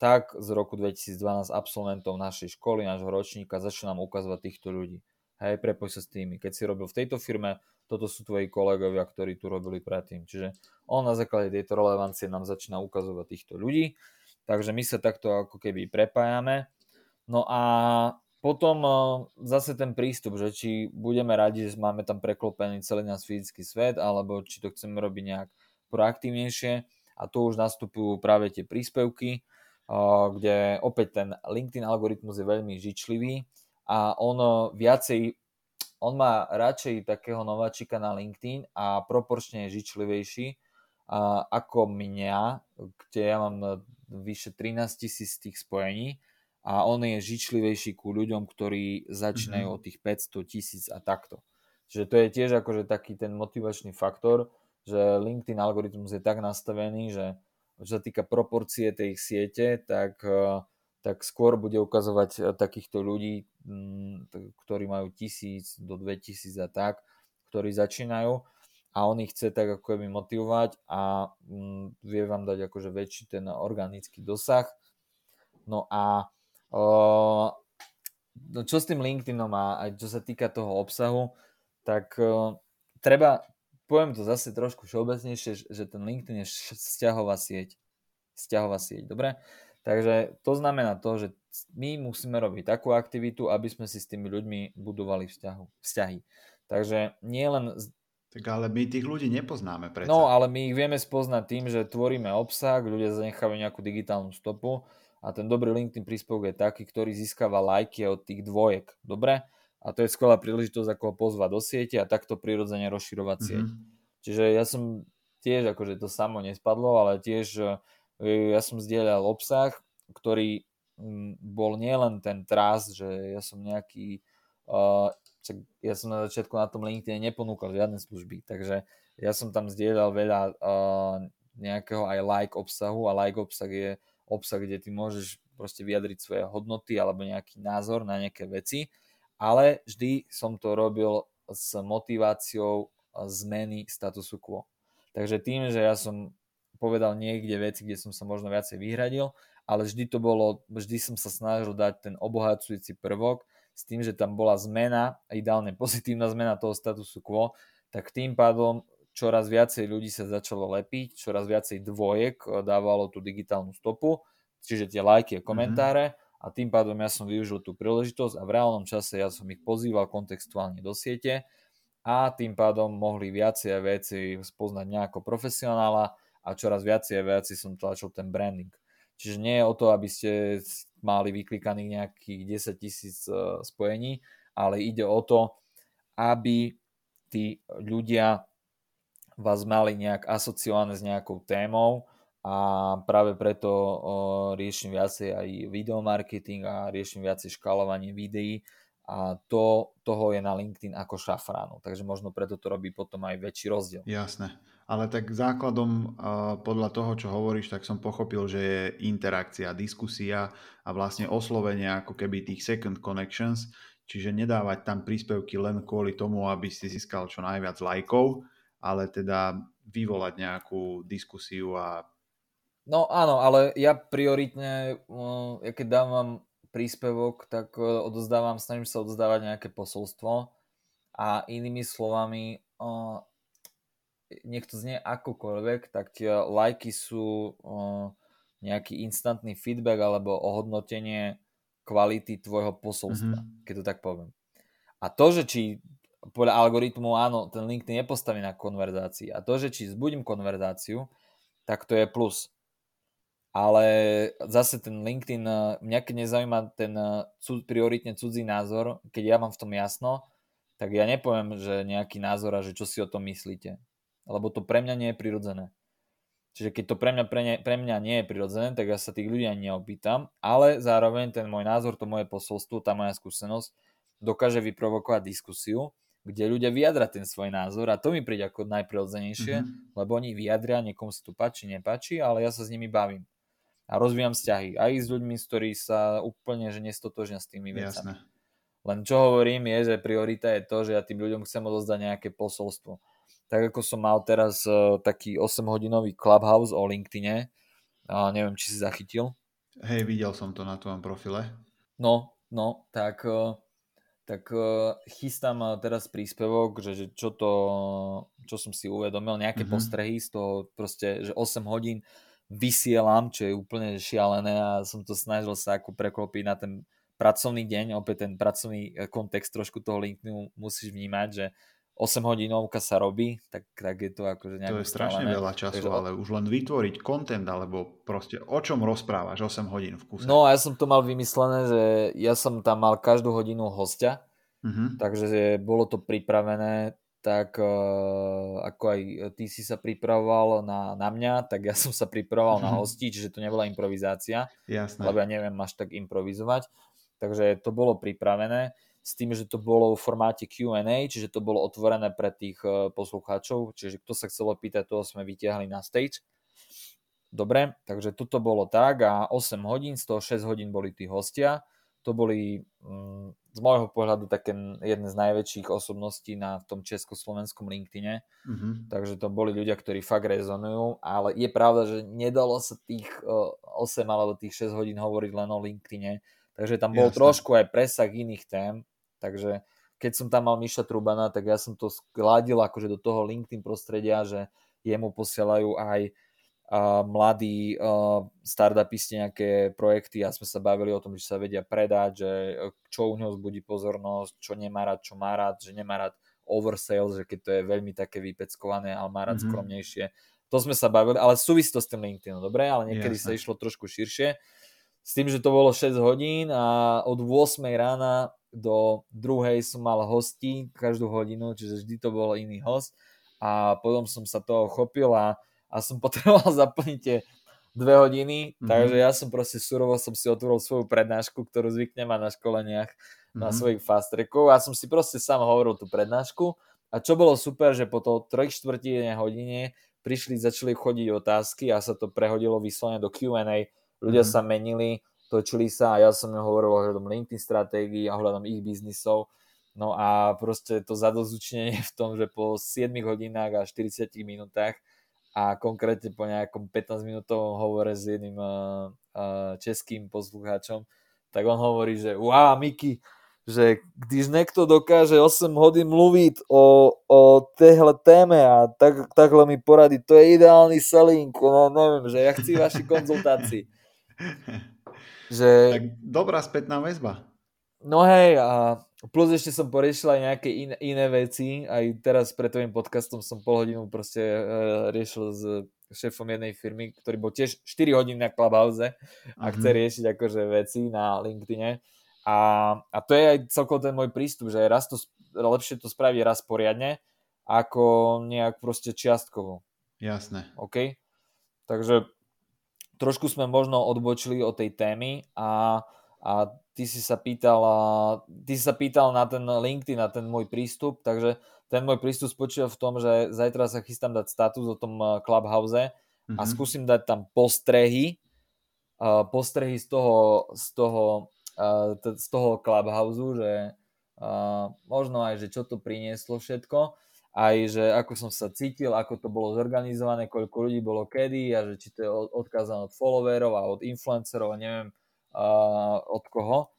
tak z roku 2012 absolventov našej školy, nášho ročníka, začne nám ukazovať týchto ľudí. Hej, prepoj sa s tými. Keď si robil v tejto firme, toto sú tvoji kolegovia, ktorí tu robili predtým. Čiže on na základe tejto relevancie nám začína ukazovať týchto ľudí. Takže my sa takto ako keby prepájame. No a potom eh, zase ten prístup, že či budeme radi, že máme tam preklopený celý náš fyzický svet, alebo či to chceme robiť nejak proaktívnejšie. A tu už nastupujú práve tie príspevky, kde opäť ten LinkedIn algoritmus je veľmi žičlivý a on viacej, on má radšej takého nováčika na LinkedIn a proporčne je žičlivejší ako mňa, kde ja mám vyše 13 tisíc tých spojení a on je žičlivejší ku ľuďom, ktorí začínajú mm-hmm. od tých 500 tisíc a takto. Čiže to je tiež akože taký ten motivačný faktor, že LinkedIn algoritmus je tak nastavený, že čo sa týka proporcie tej siete, tak, eh, tak skôr bude ukazovať eh, takýchto ľudí, mm, ktorí majú tisíc do 2000 a tak, ktorí začínajú a on ich chce tak ako keby motivovať a mm, vie vám dať akože väčší ten organický dosah. No a uh, čo s tým LinkedInom a aj čo sa týka toho obsahu, tak uh, treba, poviem to zase trošku všeobecnejšie, že ten LinkedIn je vzťahová sieť. Vzťahová sieť, dobre? Takže to znamená to, že my musíme robiť takú aktivitu, aby sme si s tými ľuďmi budovali vzťahu, vzťahy. Takže nie len... Tak ale my tých ľudí nepoznáme predsa. No, ale my ich vieme spoznať tým, že tvoríme obsah, ľudia zanechávajú nejakú digitálnu stopu a ten dobrý LinkedIn príspevok je taký, ktorý získava lajky od tých dvojek. Dobre? a to je skvelá príležitosť, ako ho pozvať do siete a takto prirodzene rozširovať mm-hmm. sieť. Čiže ja som tiež, akože to samo nespadlo, ale tiež ja som zdieľal obsah, ktorý bol nielen ten trás, že ja som nejaký, uh, ja som na začiatku na tom LinkedIn neponúkal žiadne služby, takže ja som tam zdieľal veľa uh, nejakého aj like obsahu a like obsah je obsah, kde ty môžeš proste vyjadriť svoje hodnoty alebo nejaký názor na nejaké veci ale vždy som to robil s motiváciou zmeny statusu quo. Takže tým, že ja som povedal niekde veci, kde som sa možno viacej vyhradil, ale vždy to bolo, vždy som sa snažil dať ten obohacujúci prvok s tým, že tam bola zmena, ideálne pozitívna zmena toho statusu quo, tak tým pádom čoraz viacej ľudí sa začalo lepiť, čoraz viacej dvojek dávalo tú digitálnu stopu, čiže tie lajky a mhm. komentáre mm-hmm a tým pádom ja som využil tú príležitosť a v reálnom čase ja som ich pozýval kontextuálne do siete a tým pádom mohli viacej veci spoznať nejako profesionála a čoraz viacej veci som tlačil ten branding. Čiže nie je o to, aby ste mali vyklikaných nejakých 10 tisíc e, spojení, ale ide o to, aby tí ľudia vás mali nejak asociované s nejakou témou a práve preto o, riešim viacej aj videomarketing a riešim viacej škálovanie videí a to, toho je na LinkedIn ako šafránu. Takže možno preto to robí potom aj väčší rozdiel. Jasné. Ale tak základom podľa toho, čo hovoríš, tak som pochopil, že je interakcia, diskusia a vlastne oslovenie ako keby tých second connections, čiže nedávať tam príspevky len kvôli tomu, aby si získal čo najviac lajkov, ale teda vyvolať nejakú diskusiu a No áno, ale ja prioritne, ja keď dávam príspevok, tak e, odozdávam, snažím sa odozdávať nejaké posolstvo a inými slovami, nech to znie akokoľvek, tak tie lajky sú nejaký instantný feedback alebo ohodnotenie kvality tvojho posolstva, mm-hmm. keď to tak poviem. A to, že či podľa algoritmu áno, ten LinkedIn nepostaví na konverzácii a to, že či zbudím konverzáciu, tak to je plus. Ale zase ten LinkedIn, mňa keď nezaujíma ten cud, prioritne cudzí názor, keď ja mám v tom jasno, tak ja nepoviem, že nejaký názor a že čo si o tom myslíte. Lebo to pre mňa nie je prirodzené. Čiže keď to pre mňa, pre, ne, pre mňa nie je prirodzené, tak ja sa tých ľudí ani neopýtam, ale zároveň ten môj názor, to moje posolstvo, tá moja skúsenosť dokáže vyprovokovať diskusiu kde ľudia vyjadra ten svoj názor a to mi príde ako najprirodzenejšie, mm-hmm. lebo oni vyjadria, niekomu sa to páči, nepáči, ale ja sa s nimi bavím. A rozvíjam vzťahy aj s ľuďmi, s ktorí sa úplne že nestotožnia s tými vecami. Jasné. Len čo hovorím je, že priorita je to, že ja tým ľuďom chcem odozdať nejaké posolstvo. Tak ako som mal teraz uh, taký 8-hodinový clubhouse o LinkedIne, uh, neviem, či si zachytil. Hej, videl som to na tvojom profile. No, no, tak uh, tak uh, chystám uh, teraz príspevok, že, že čo to, čo som si uvedomil, nejaké mm-hmm. postrehy z toho proste, že 8 hodín vysielam, čo je úplne šialené a som to snažil sa ako preklopiť na ten pracovný deň, opäť ten pracovný e, kontext trošku toho LinkedInu musíš vnímať, že 8 hodinovka sa robí, tak, tak je to akože nejak To je strašne veľa času, Takže, ale už len vytvoriť content, alebo proste o čom rozprávaš 8 hodín v kuse. No a ja som to mal vymyslené, že ja som tam mal každú hodinu hostia, uh-huh. takže bolo to pripravené tak uh, ako aj ty si sa pripravoval na, na mňa, tak ja som sa pripravoval uh-huh. na hosti, čiže to nebola improvizácia, Jasné. lebo ja neviem až tak improvizovať, takže to bolo pripravené s tým, že to bolo v formáte Q&A, čiže to bolo otvorené pre tých e, poslucháčov, čiže kto sa chcel opýtať, toho sme vytiahli na stage. Dobre, takže toto bolo tak a 8 hodín, z toho 6 hodín boli tí hostia. To boli mm, z môjho pohľadu také jedné z najväčších osobností na tom československom LinkedIne. Mm-hmm. Takže to boli ľudia, ktorí fakt rezonujú, ale je pravda, že nedalo sa tých 8 e, alebo tých 6 hodín hovoriť len o LinkedIne, takže tam bol Jasne. trošku aj presah iných tém, Takže keď som tam mal Miša Trubana, tak ja som to skladil akože do toho LinkedIn prostredia, že jemu posielajú aj uh, mladí uh, startupisti nejaké projekty a sme sa bavili o tom, že sa vedia predať, že čo u neho zbudí pozornosť, čo nemá rád, čo má rád, že nemá rád oversales, že keď to je veľmi také vypeckované, ale má rád mm-hmm. skromnejšie. To sme sa bavili, ale súvisí to s tým LinkedInom, dobre? Ale niekedy Jasne. sa išlo trošku širšie. S tým, že to bolo 6 hodín a od 8 rána do druhej som mal hostí každú hodinu, čiže vždy to bol iný host a potom som sa toho chopil a, a som potreboval zaplniť tie dve hodiny, mm-hmm. takže ja som proste surovo som si otvoril svoju prednášku, ktorú zvyknem mať na školeniach mm-hmm. na svojich fast trackov a som si proste sám hovoril tú prednášku a čo bolo super, že po to 3 čtvrtine hodine prišli, začali chodiť otázky a sa to prehodilo vyslovene do Q&A, ľudia mm-hmm. sa menili, točili sa a ja som im hovoril ohľadom LinkedIn stratégií a ohľadom ich biznisov. No a proste to zadozučnenie v tom, že po 7 hodinách a 40 minútach a konkrétne po nejakom 15 minútovom hovore s jedným uh, uh, českým poslucháčom, tak on hovorí, že wow, Miki, že když niekto dokáže 8 hodín mluviť o, o téhle téme a tak, takhle mi poradí, to je ideálny selling, no neviem, že ja chci vaši konzultácii. Že... Tak dobrá spätná väzba. No hej, a plus ešte som poriešil aj nejaké in, iné veci. Aj teraz pred tvojim podcastom som pol hodinu proste uh, riešil s šéfom jednej firmy, ktorý bol tiež 4 hodiny na Clubhouse a chce riešiť akože veci na LinkedIne. A, a to je aj celkovo ten môj prístup, že raz to, lepšie to spraviť raz poriadne, ako nejak proste čiastkovo. Jasné. OK? Takže trošku sme možno odbočili od tej témy a, a ty si sa pýtal, ty si sa pýtal na ten LinkedIn, na ten môj prístup, takže ten môj prístup spočíva v tom, že zajtra sa chystám dať status o tom eh, Clubhouse mm-hmm. a mhm. skúsim dať tam postrehy, uh, postrehy z toho, z toho, uh, t- z toho Clubhouse, že uh, možno aj, že čo to prinieslo všetko aj, že ako som sa cítil, ako to bolo zorganizované, koľko ľudí bolo kedy a že či to je odkázané od followerov a od influencerov a neviem uh, od koho.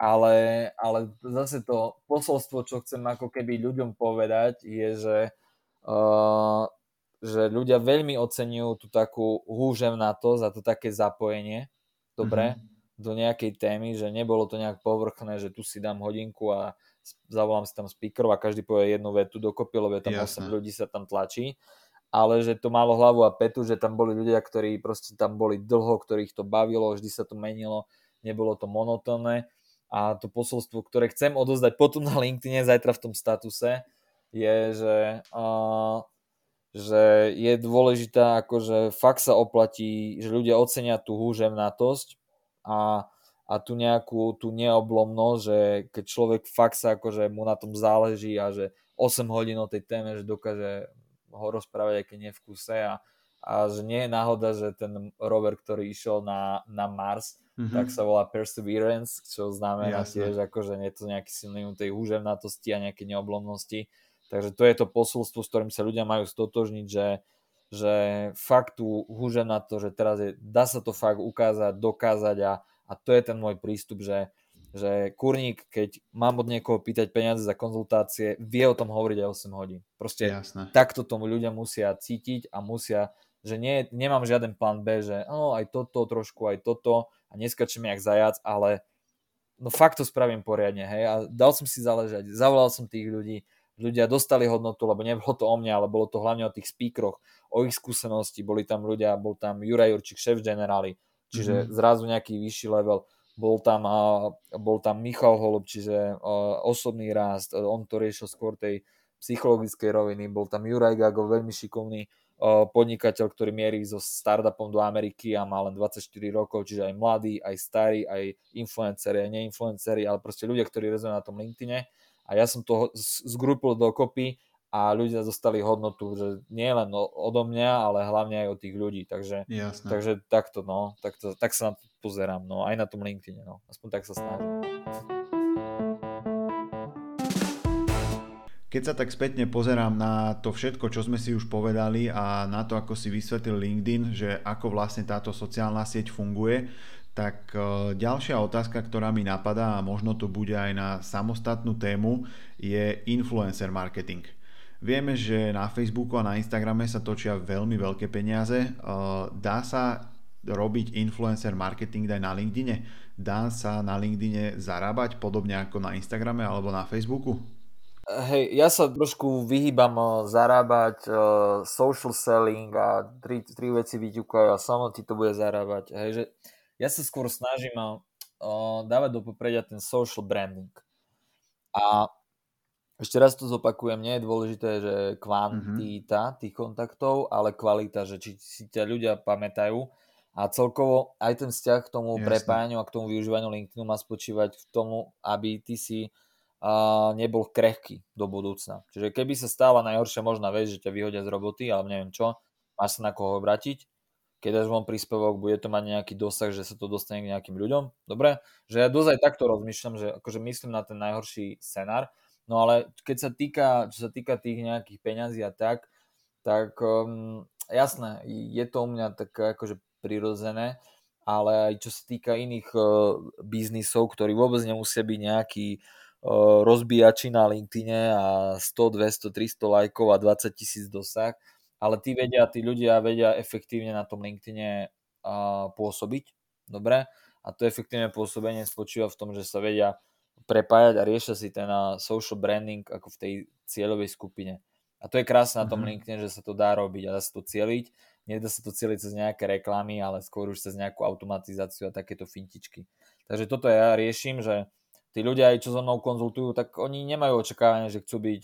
Ale, ale zase to posolstvo, čo chcem ako keby ľuďom povedať, je, že, uh, že ľudia veľmi ocenujú tú takú húžev na to, za to také zapojenie, dobre, mm-hmm. do nejakej témy, že nebolo to nejak povrchné, že tu si dám hodinku a zavolám si tam speakerov a každý povie jednu vetu dokopy, lebo tam Jasne. 8 ľudí sa tam tlačí ale že to malo hlavu a petu, že tam boli ľudia, ktorí proste tam boli dlho, ktorých to bavilo, vždy sa to menilo, nebolo to monotónne a to posolstvo, ktoré chcem odozdať potom na LinkedIn zajtra v tom statuse je, že, uh, že je dôležitá, akože fakt sa oplatí, že ľudia ocenia tú húževnatosť a, a tú nejakú tú neoblomnosť, že keď človek fakt sa akože mu na tom záleží a že 8 hodín o tej téme, že dokáže ho rozprávať, aj keď nie v kuse a, a že nie je náhoda, že ten rover, ktorý išiel na, na Mars, mm-hmm. tak sa volá Perseverance, čo znamená Jasne. tiež ako, že nie je to nejaký silný tej húževnatosti a nejaké neoblomnosti. Takže to je to posolstvo, s ktorým sa ľudia majú stotožniť, že, že fakt tú húževnatosť, že teraz je, dá sa to fakt ukázať, dokázať a, a to je ten môj prístup, že že kurník, keď mám od niekoho pýtať peniaze za konzultácie, vie o tom hovoriť aj 8 hodín. Proste Jasné. takto tomu ľudia musia cítiť a musia, že nie, nemám žiaden plán B, že oh, aj toto trošku, aj toto a neskačem jak zajac, ale no fakt to spravím poriadne, hej, a dal som si záležať, zavolal som tých ľudí, ľudia dostali hodnotu, lebo nebolo to o mne, ale bolo to hlavne o tých speakeroch, o ich skúsenosti, boli tam ľudia, bol tam Juraj Jurčík, šéf generály, čiže mm-hmm. zrazu nejaký vyšší level bol tam, bol tam Michal Holub, čiže osobný rást, on to riešil skôr tej psychologickej roviny, bol tam Juraj Gago, veľmi šikovný podnikateľ, ktorý mierí so startupom do Ameriky a má len 24 rokov, čiže aj mladí, aj starí, aj influenceri, aj neinfluenceri, ale proste ľudia, ktorí rezonujú na tom LinkedIne. A ja som to zgrupil dokopy a ľudia dostali hodnotu, že nie len odo mňa, ale hlavne aj od tých ľudí. Takže, Jasné. takže takto, no, takto, tak sa na to pozerám, no, aj na tom LinkedIn, no, aspoň tak sa snažím. Keď sa tak spätne pozerám na to všetko, čo sme si už povedali a na to, ako si vysvetlil LinkedIn, že ako vlastne táto sociálna sieť funguje, tak e, ďalšia otázka, ktorá mi napadá a možno to bude aj na samostatnú tému, je influencer marketing. Vieme, že na Facebooku a na Instagrame sa točia veľmi veľké peniaze. Dá sa robiť influencer marketing aj na LinkedIne? Dá sa na LinkedIne zarábať podobne ako na Instagrame alebo na Facebooku? Hej, ja sa trošku vyhýbam zarábať uh, social selling a tri, tri veci vyťukajú a samo ti to bude zarábať. Hej, že ja sa skôr snažím uh, dávať do popredia ten social branding. A ešte raz to zopakujem, nie je dôležité, že kvantita mm-hmm. tých kontaktov, ale kvalita, že či si ťa ľudia pamätajú a celkovo aj ten vzťah k tomu Jasne. prepájaniu a k tomu využívaniu LinkedInu má spočívať v tomu, aby ty si uh, nebol krehký do budúcna. Čiže keby sa stala najhoršia možná vec, že ťa vyhodia z roboty, alebo neviem čo, máš sa na koho obratiť, keď dáš von príspevok, bude to mať nejaký dosah, že sa to dostane k nejakým ľuďom. Dobre? Že ja dosť aj takto rozmýšľam, že akože myslím na ten najhorší scenár, No ale keď sa týka, čo sa týka tých nejakých peňazí a tak, tak um, jasné, je to u mňa tak akože prirodzené, ale aj čo sa týka iných uh, biznisov, ktorí vôbec nemusia byť nejaký uh, rozbíjači na LinkedIne a 100, 200, 300 lajkov a 20 tisíc dosah, ale tí vedia, tí ľudia vedia efektívne na tom LinkedIne uh, pôsobiť, dobre? A to efektívne pôsobenie spočíva v tom, že sa vedia prepájať a riešia si ten social branding ako v tej cieľovej skupine. A to je krásne na tom mm-hmm. LinkedIn, že sa to dá robiť a dá sa to cieliť. Nedá sa to cieliť cez nejaké reklamy, ale skôr už cez nejakú automatizáciu a takéto fintičky. Takže toto ja riešim, že tí ľudia aj čo so mnou konzultujú, tak oni nemajú očakávanie, že chcú byť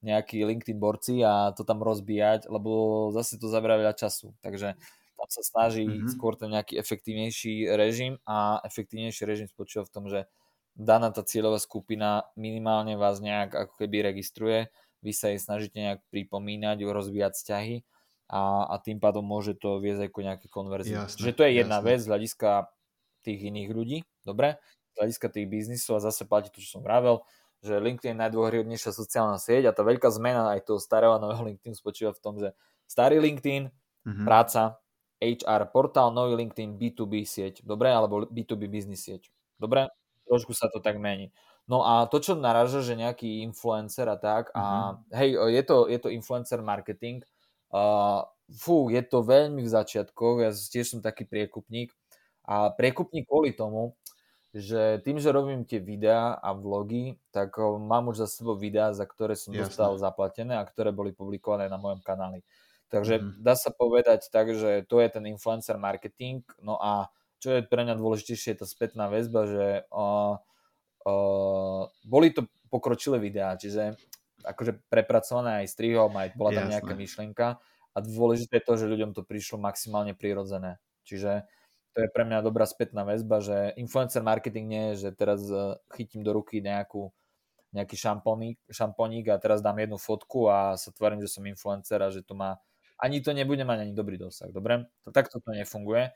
nejakí LinkedIn borci a to tam rozbíjať, lebo zase to zabera veľa času. Takže tam sa snaží mm-hmm. skôr ten nejaký efektívnejší režim a efektívnejší režim spočíva v tom, že daná tá cieľová skupina minimálne vás nejak ako keby registruje, vy sa jej snažíte nejak pripomínať, rozvíjať vzťahy a, a tým pádom môže to viesť ako nejaké konverzie. Jasne, Čiže to je jedna jasne. vec z hľadiska tých iných ľudí, dobre? Z hľadiska tých biznisov a zase platí to, čo som vravel, že LinkedIn je najdôhryhodnejšia sociálna sieť a tá veľká zmena aj toho starého a nového LinkedIn spočíva v tom, že starý LinkedIn, mm-hmm. práca, HR portál, nový LinkedIn, B2B sieť, dobre? Alebo B2B business sieť, dobre? Trošku sa to tak mení. No a to, čo naraža, že nejaký influencer a tak, mm-hmm. a mhm. hej, je to, je to influencer marketing, uh, fú, je to veľmi v začiatkoch, ja tiež som taký priekupník A prekupník kvôli tomu, že tým, že robím tie videá a vlogy, tak mám už za sebou videá, za ktoré som Jasne. dostal zaplatené a ktoré boli publikované na mojom kanáli. Takže mm. dá sa povedať tak, že to je ten influencer marketing. No a čo je pre mňa dôležitejšie, je tá spätná väzba, že uh, uh, boli to pokročilé videá, čiže akože prepracované aj strihom, aj bola tam Jasne. nejaká myšlienka a dôležité je to, že ľuďom to prišlo maximálne prirodzené. Čiže to je pre mňa dobrá spätná väzba, že influencer marketing nie je, že teraz e, chytím do ruky nejakú, nejaký šamponík, šamponík a teraz dám jednu fotku a sa tvarím, že som influencer a že to má ani to nebude mať ani dobrý dosah, dobre? To, takto to nefunguje.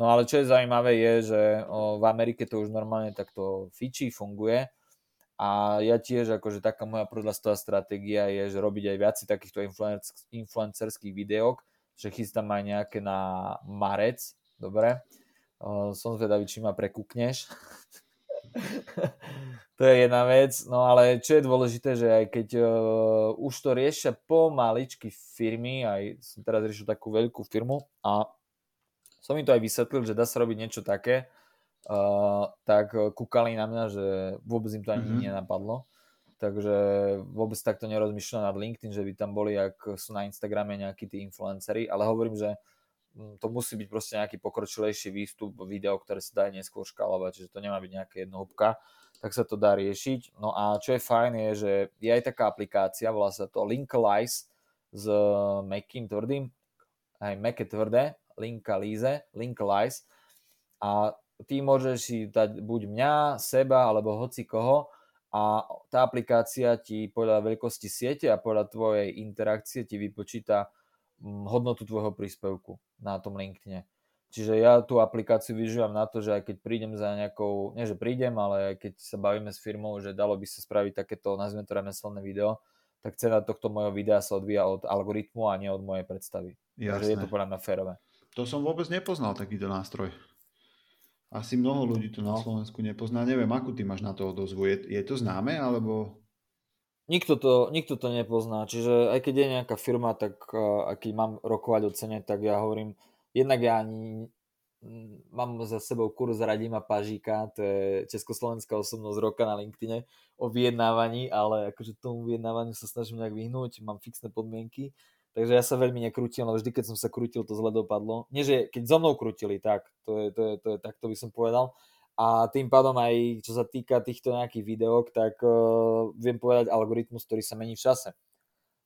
No ale čo je zaujímavé je, že v Amerike to už normálne takto fičí, funguje a ja tiež, akože taká moja prúdlastová stratégia je, že robiť aj viac takýchto influencerských videok, že chystám aj nejaké na marec, dobre? som zvedavý, či ma prekúkneš. to je jedna vec, no ale čo je dôležité, že aj keď uh, už to riešia pomaličky firmy, aj som teraz riešil takú veľkú firmu a som im to aj vysvetlil, že dá sa robiť niečo také, uh, tak kúkali na mňa, že vôbec im to ani mm-hmm. nenapadlo. Takže vôbec takto nerozmýšľam nad LinkedIn, že by tam boli, ak sú na Instagrame nejakí tí influenceri, ale hovorím, že to musí byť proste nejaký pokročilejší výstup, video, ktoré sa dá neskôr škálovať, čiže to nemá byť nejaká jednohúbka, tak sa to dá riešiť. No a čo je fajn je, že je aj taká aplikácia, volá sa to Linkalize s mekým tvrdým, aj meké tvrdé, Linkalize, Linkalize a ty môžeš si dať buď mňa, seba alebo hoci koho a tá aplikácia ti podľa veľkosti siete a podľa tvojej interakcie ti vypočíta hodnotu tvojho príspevku na tom LinkedIne. Čiže ja tú aplikáciu využívam na to, že aj keď prídem za nejakou, nie že prídem, ale aj keď sa bavíme s firmou, že dalo by sa spraviť takéto, nazvime to remeselné video, tak cena tohto mojho videa sa odvíja od algoritmu a nie od mojej predstavy. Jasné. Takže je to podľa mňa férové. To som vôbec nepoznal takýto nástroj. Asi mnoho ľudí to na. Slovensku nepozná. Neviem, akú ty máš na to odozvu. Je, je to známe, alebo Nikto to, nikto to nepozná, čiže aj keď je nejaká firma, tak uh, keď mám rokovať o cene, tak ja hovorím, jednak ja ani mám za sebou kurz Radima Pažíka, to je československá osobnosť roka na LinkedIne o vyjednávaní, ale akože tomu vyjednávaniu sa snažím nejak vyhnúť, mám fixné podmienky, takže ja sa veľmi nekrútil, ale vždy, keď som sa krútil, to zle dopadlo. Nie, že keď so mnou krútili, tak, to je, to je, to je, tak to by som povedal, a tým pádom aj čo sa týka týchto nejakých videok, tak uh, viem povedať algoritmus, ktorý sa mení v čase.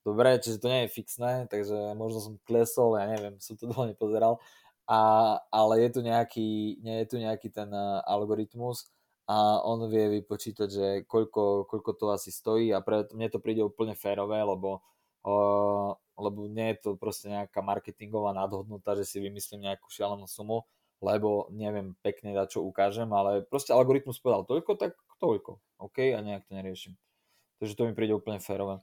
Dobre, čiže to nie je fixné, takže možno som klesol, ja neviem, som to dlho nepozeral, a, ale je tu nejaký, nie je tu nejaký ten uh, algoritmus a on vie vypočítať, že koľko, koľko to asi stojí a pre, mne to príde úplne férové, lebo, uh, lebo nie je to proste nejaká marketingová nadhodnota, že si vymyslím nejakú šialenú sumu, lebo neviem pekne dať, čo ukážem, ale proste algoritmus povedal toľko, tak toľko. OK, a nejak to neriešim. Takže to mi príde úplne férové.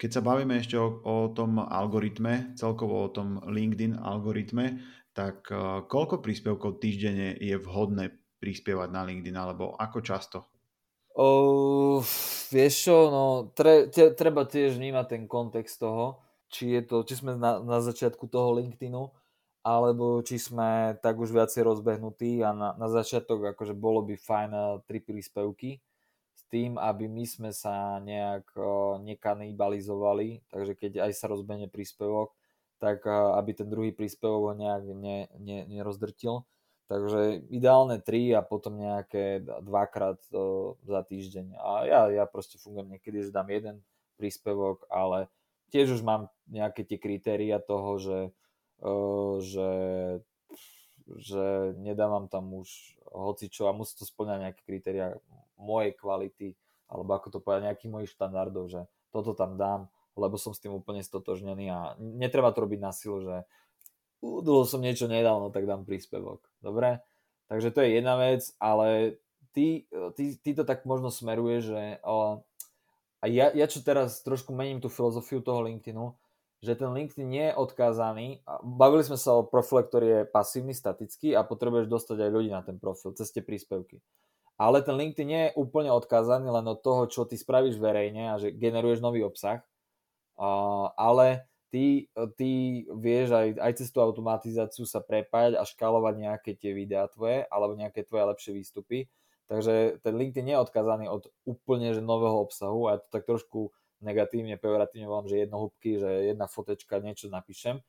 Keď sa bavíme ešte o, o tom algoritme, celkovo o tom LinkedIn algoritme, tak uh, koľko príspevkov týždenne je vhodné prispievať na LinkedIn, alebo ako často? Uh, vieš čo, no, tre, te, treba tiež vnímať ten kontext toho, či, je to, či sme na, na začiatku toho LinkedInu, alebo či sme tak už viacej rozbehnutí a na, na začiatok akože bolo by fajn eh, tri príspevky s tým, aby my sme sa nejak uh, nekanibalizovali, takže keď aj sa rozbehne príspevok, tak uh, aby ten druhý príspevok ho nejak ne, ne, nerozdrtil. Takže ideálne tri a potom nejaké dvakrát za týždeň. A ja, ja proste fungujem niekedy, že dám jeden príspevok, ale tiež už mám nejaké tie kritéria toho, že že, že nedávam tam už hocičo a musí to splňať nejaké kritéria mojej kvality, alebo ako to povedať, nejakých mojich štandardov, že toto tam dám, lebo som s tým úplne stotožnený a netreba to robiť na silu, že dlho som niečo nedal, no tak dám príspevok. Dobre? Takže to je jedna vec, ale ty, ty, ty to tak možno smeruje, že o, a ja, ja čo teraz trošku mením tú filozofiu toho LinkedInu, že ten LinkedIn nie je odkázaný. Bavili sme sa o profile, ktorý je pasívny, statický a potrebuješ dostať aj ľudí na ten profil cez tie príspevky. Ale ten LinkedIn nie je úplne odkázaný len od toho, čo ty spravíš verejne a že generuješ nový obsah, ale ty, ty vieš aj, aj cez tú automatizáciu sa prepájať a škálovať nejaké tie videá tvoje alebo nejaké tvoje lepšie výstupy. Takže ten LinkedIn je odkazaný od úplne že nového obsahu a ja to tak trošku negatívne, pejoratívne volám, že jednohúbky, že jedna fotečka, niečo napíšem,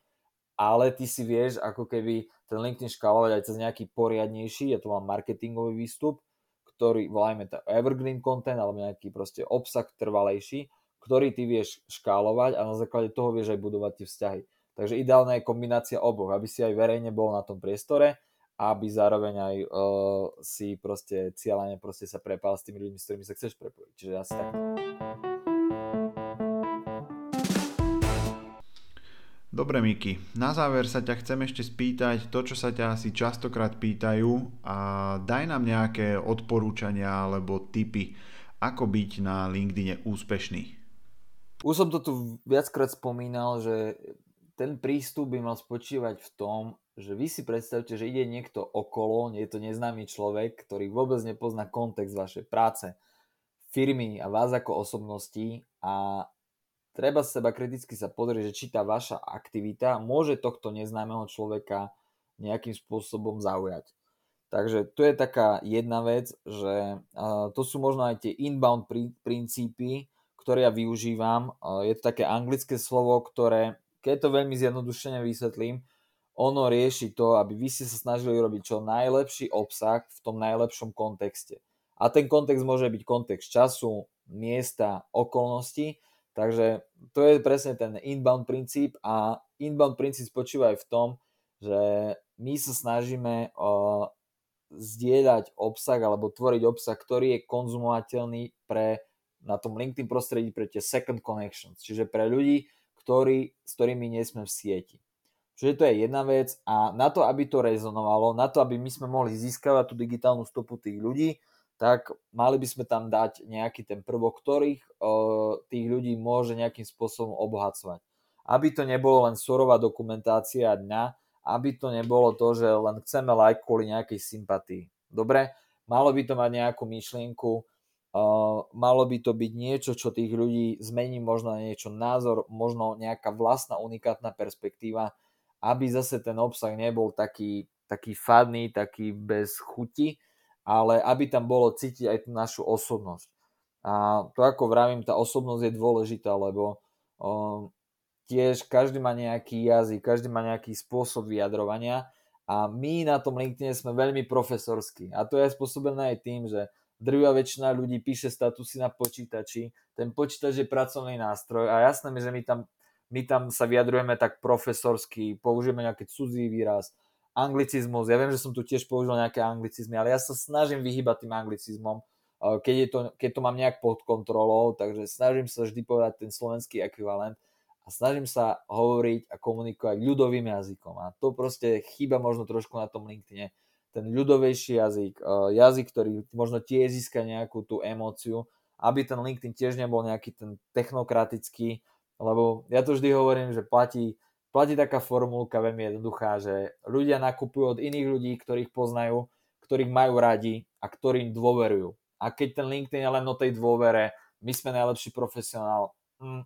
ale ty si vieš ako keby ten LinkedIn škálovať aj cez nejaký poriadnejší, ja to mám marketingový výstup, ktorý, volajme to evergreen content, alebo nejaký proste obsah trvalejší, ktorý ty vieš škálovať a na základe toho vieš aj budovať tie vzťahy. Takže ideálna je kombinácia oboch, aby si aj verejne bol na tom priestore aby zároveň aj uh, si proste cieľane proste sa prepal s tými ľuďmi, s ktorými sa chceš prepojiť. Čiže asi tak. Dobre, Miki, na záver sa ťa chcem ešte spýtať to, čo sa ťa asi častokrát pýtajú a daj nám nejaké odporúčania alebo tipy, ako byť na LinkedIne úspešný. Už som to tu viackrát spomínal, že ten prístup by mal spočívať v tom, že vy si predstavte, že ide niekto okolo, je to neznámy človek, ktorý vôbec nepozná kontext vašej práce, firmy a vás ako osobností a treba seba kriticky sa pozrieť, že či tá vaša aktivita môže tohto neznámeho človeka nejakým spôsobom zaujať. Takže to je taká jedna vec, že to sú možno aj tie inbound princípy, ktoré ja využívam. Je to také anglické slovo, ktoré, keď to veľmi zjednodušene vysvetlím, ono rieši to, aby vy ste sa snažili robiť čo najlepší obsah v tom najlepšom kontexte. A ten kontext môže byť kontext času, miesta, okolností, takže to je presne ten inbound princíp a inbound princíp spočíva aj v tom, že my sa snažíme uh, zdieľať obsah alebo tvoriť obsah, ktorý je konzumovateľný pre na tom LinkedIn prostredí pre tie second connections, čiže pre ľudí, ktorí, s ktorými nie sme v sieti. Čiže to je jedna vec a na to, aby to rezonovalo, na to, aby my sme mohli získavať tú digitálnu stopu tých ľudí, tak mali by sme tam dať nejaký ten prvok, ktorých uh, tých ľudí môže nejakým spôsobom obohacovať. Aby to nebolo len surová dokumentácia dňa, aby to nebolo to, že len chceme like kvôli nejakej sympatii. Dobre? Malo by to mať nejakú myšlienku, Uh, malo by to byť niečo, čo tých ľudí zmení možno niečo názor, možno nejaká vlastná unikátna perspektíva, aby zase ten obsah nebol taký, taký fadný, taký bez chuti, ale aby tam bolo cítiť aj tú našu osobnosť. A to ako vravím, tá osobnosť je dôležitá, lebo uh, tiež každý má nejaký jazyk, každý má nejaký spôsob vyjadrovania a my na tom LinkedIn sme veľmi profesorskí. A to je spôsobené aj tým, že drvia väčšina ľudí píše statusy na počítači, ten počítač je pracovný nástroj a jasné mi, že my tam, my tam sa vyjadrujeme tak profesorsky, použijeme nejaký cudzí výraz, anglicizmus, ja viem, že som tu tiež použil nejaké anglicizmy, ale ja sa snažím vyhybať tým anglicizmom, keď, je to, keď to mám nejak pod kontrolou, takže snažím sa vždy povedať ten slovenský ekvivalent a snažím sa hovoriť a komunikovať ľudovým jazykom. A to proste chýba možno trošku na tom LinkedIne ten ľudovejší jazyk, eh, jazyk, ktorý možno tiež získa nejakú tú emóciu, aby ten LinkedIn tiež nebol nejaký ten technokratický, lebo ja to vždy hovorím, že platí, platí taká formulka veľmi jednoduchá, že ľudia nakupujú od iných ľudí, ktorých poznajú, ktorých majú radi a ktorým dôverujú. A keď ten LinkedIn je len o tej dôvere, my sme najlepší profesionál, hm,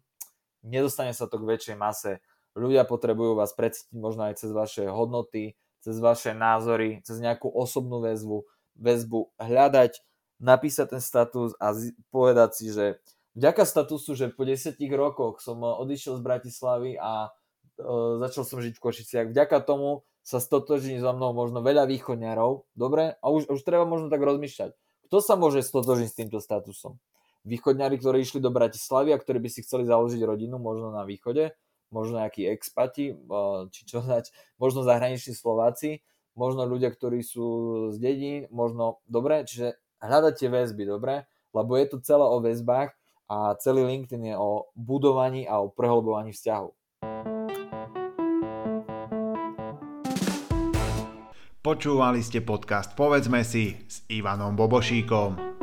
nedostane sa to k väčšej mase. Ľudia potrebujú vás precítiť možno aj cez vaše hodnoty, cez vaše názory, cez nejakú osobnú väzbu, väzbu hľadať, napísať ten status a povedať si, že vďaka statusu, že po 10 rokoch som odišiel z Bratislavy a uh, začal som žiť v Košiciach, vďaka tomu sa stotožní so mnou možno veľa východňarov, dobre? A už, už treba možno tak rozmýšľať. Kto sa môže stotožniť s týmto statusom? Východňari, ktorí išli do Bratislavy a ktorí by si chceli založiť rodinu možno na východe, možno nejakí expati, či čo dať, možno zahraniční Slováci, možno ľudia, ktorí sú z dedí, možno, dobre, čiže hľadať tie väzby, dobre, lebo je to celé o väzbách a celý LinkedIn je o budovaní a o prehlbovaní vzťahov. Počúvali ste podcast Povedzme si s Ivanom Bobošíkom.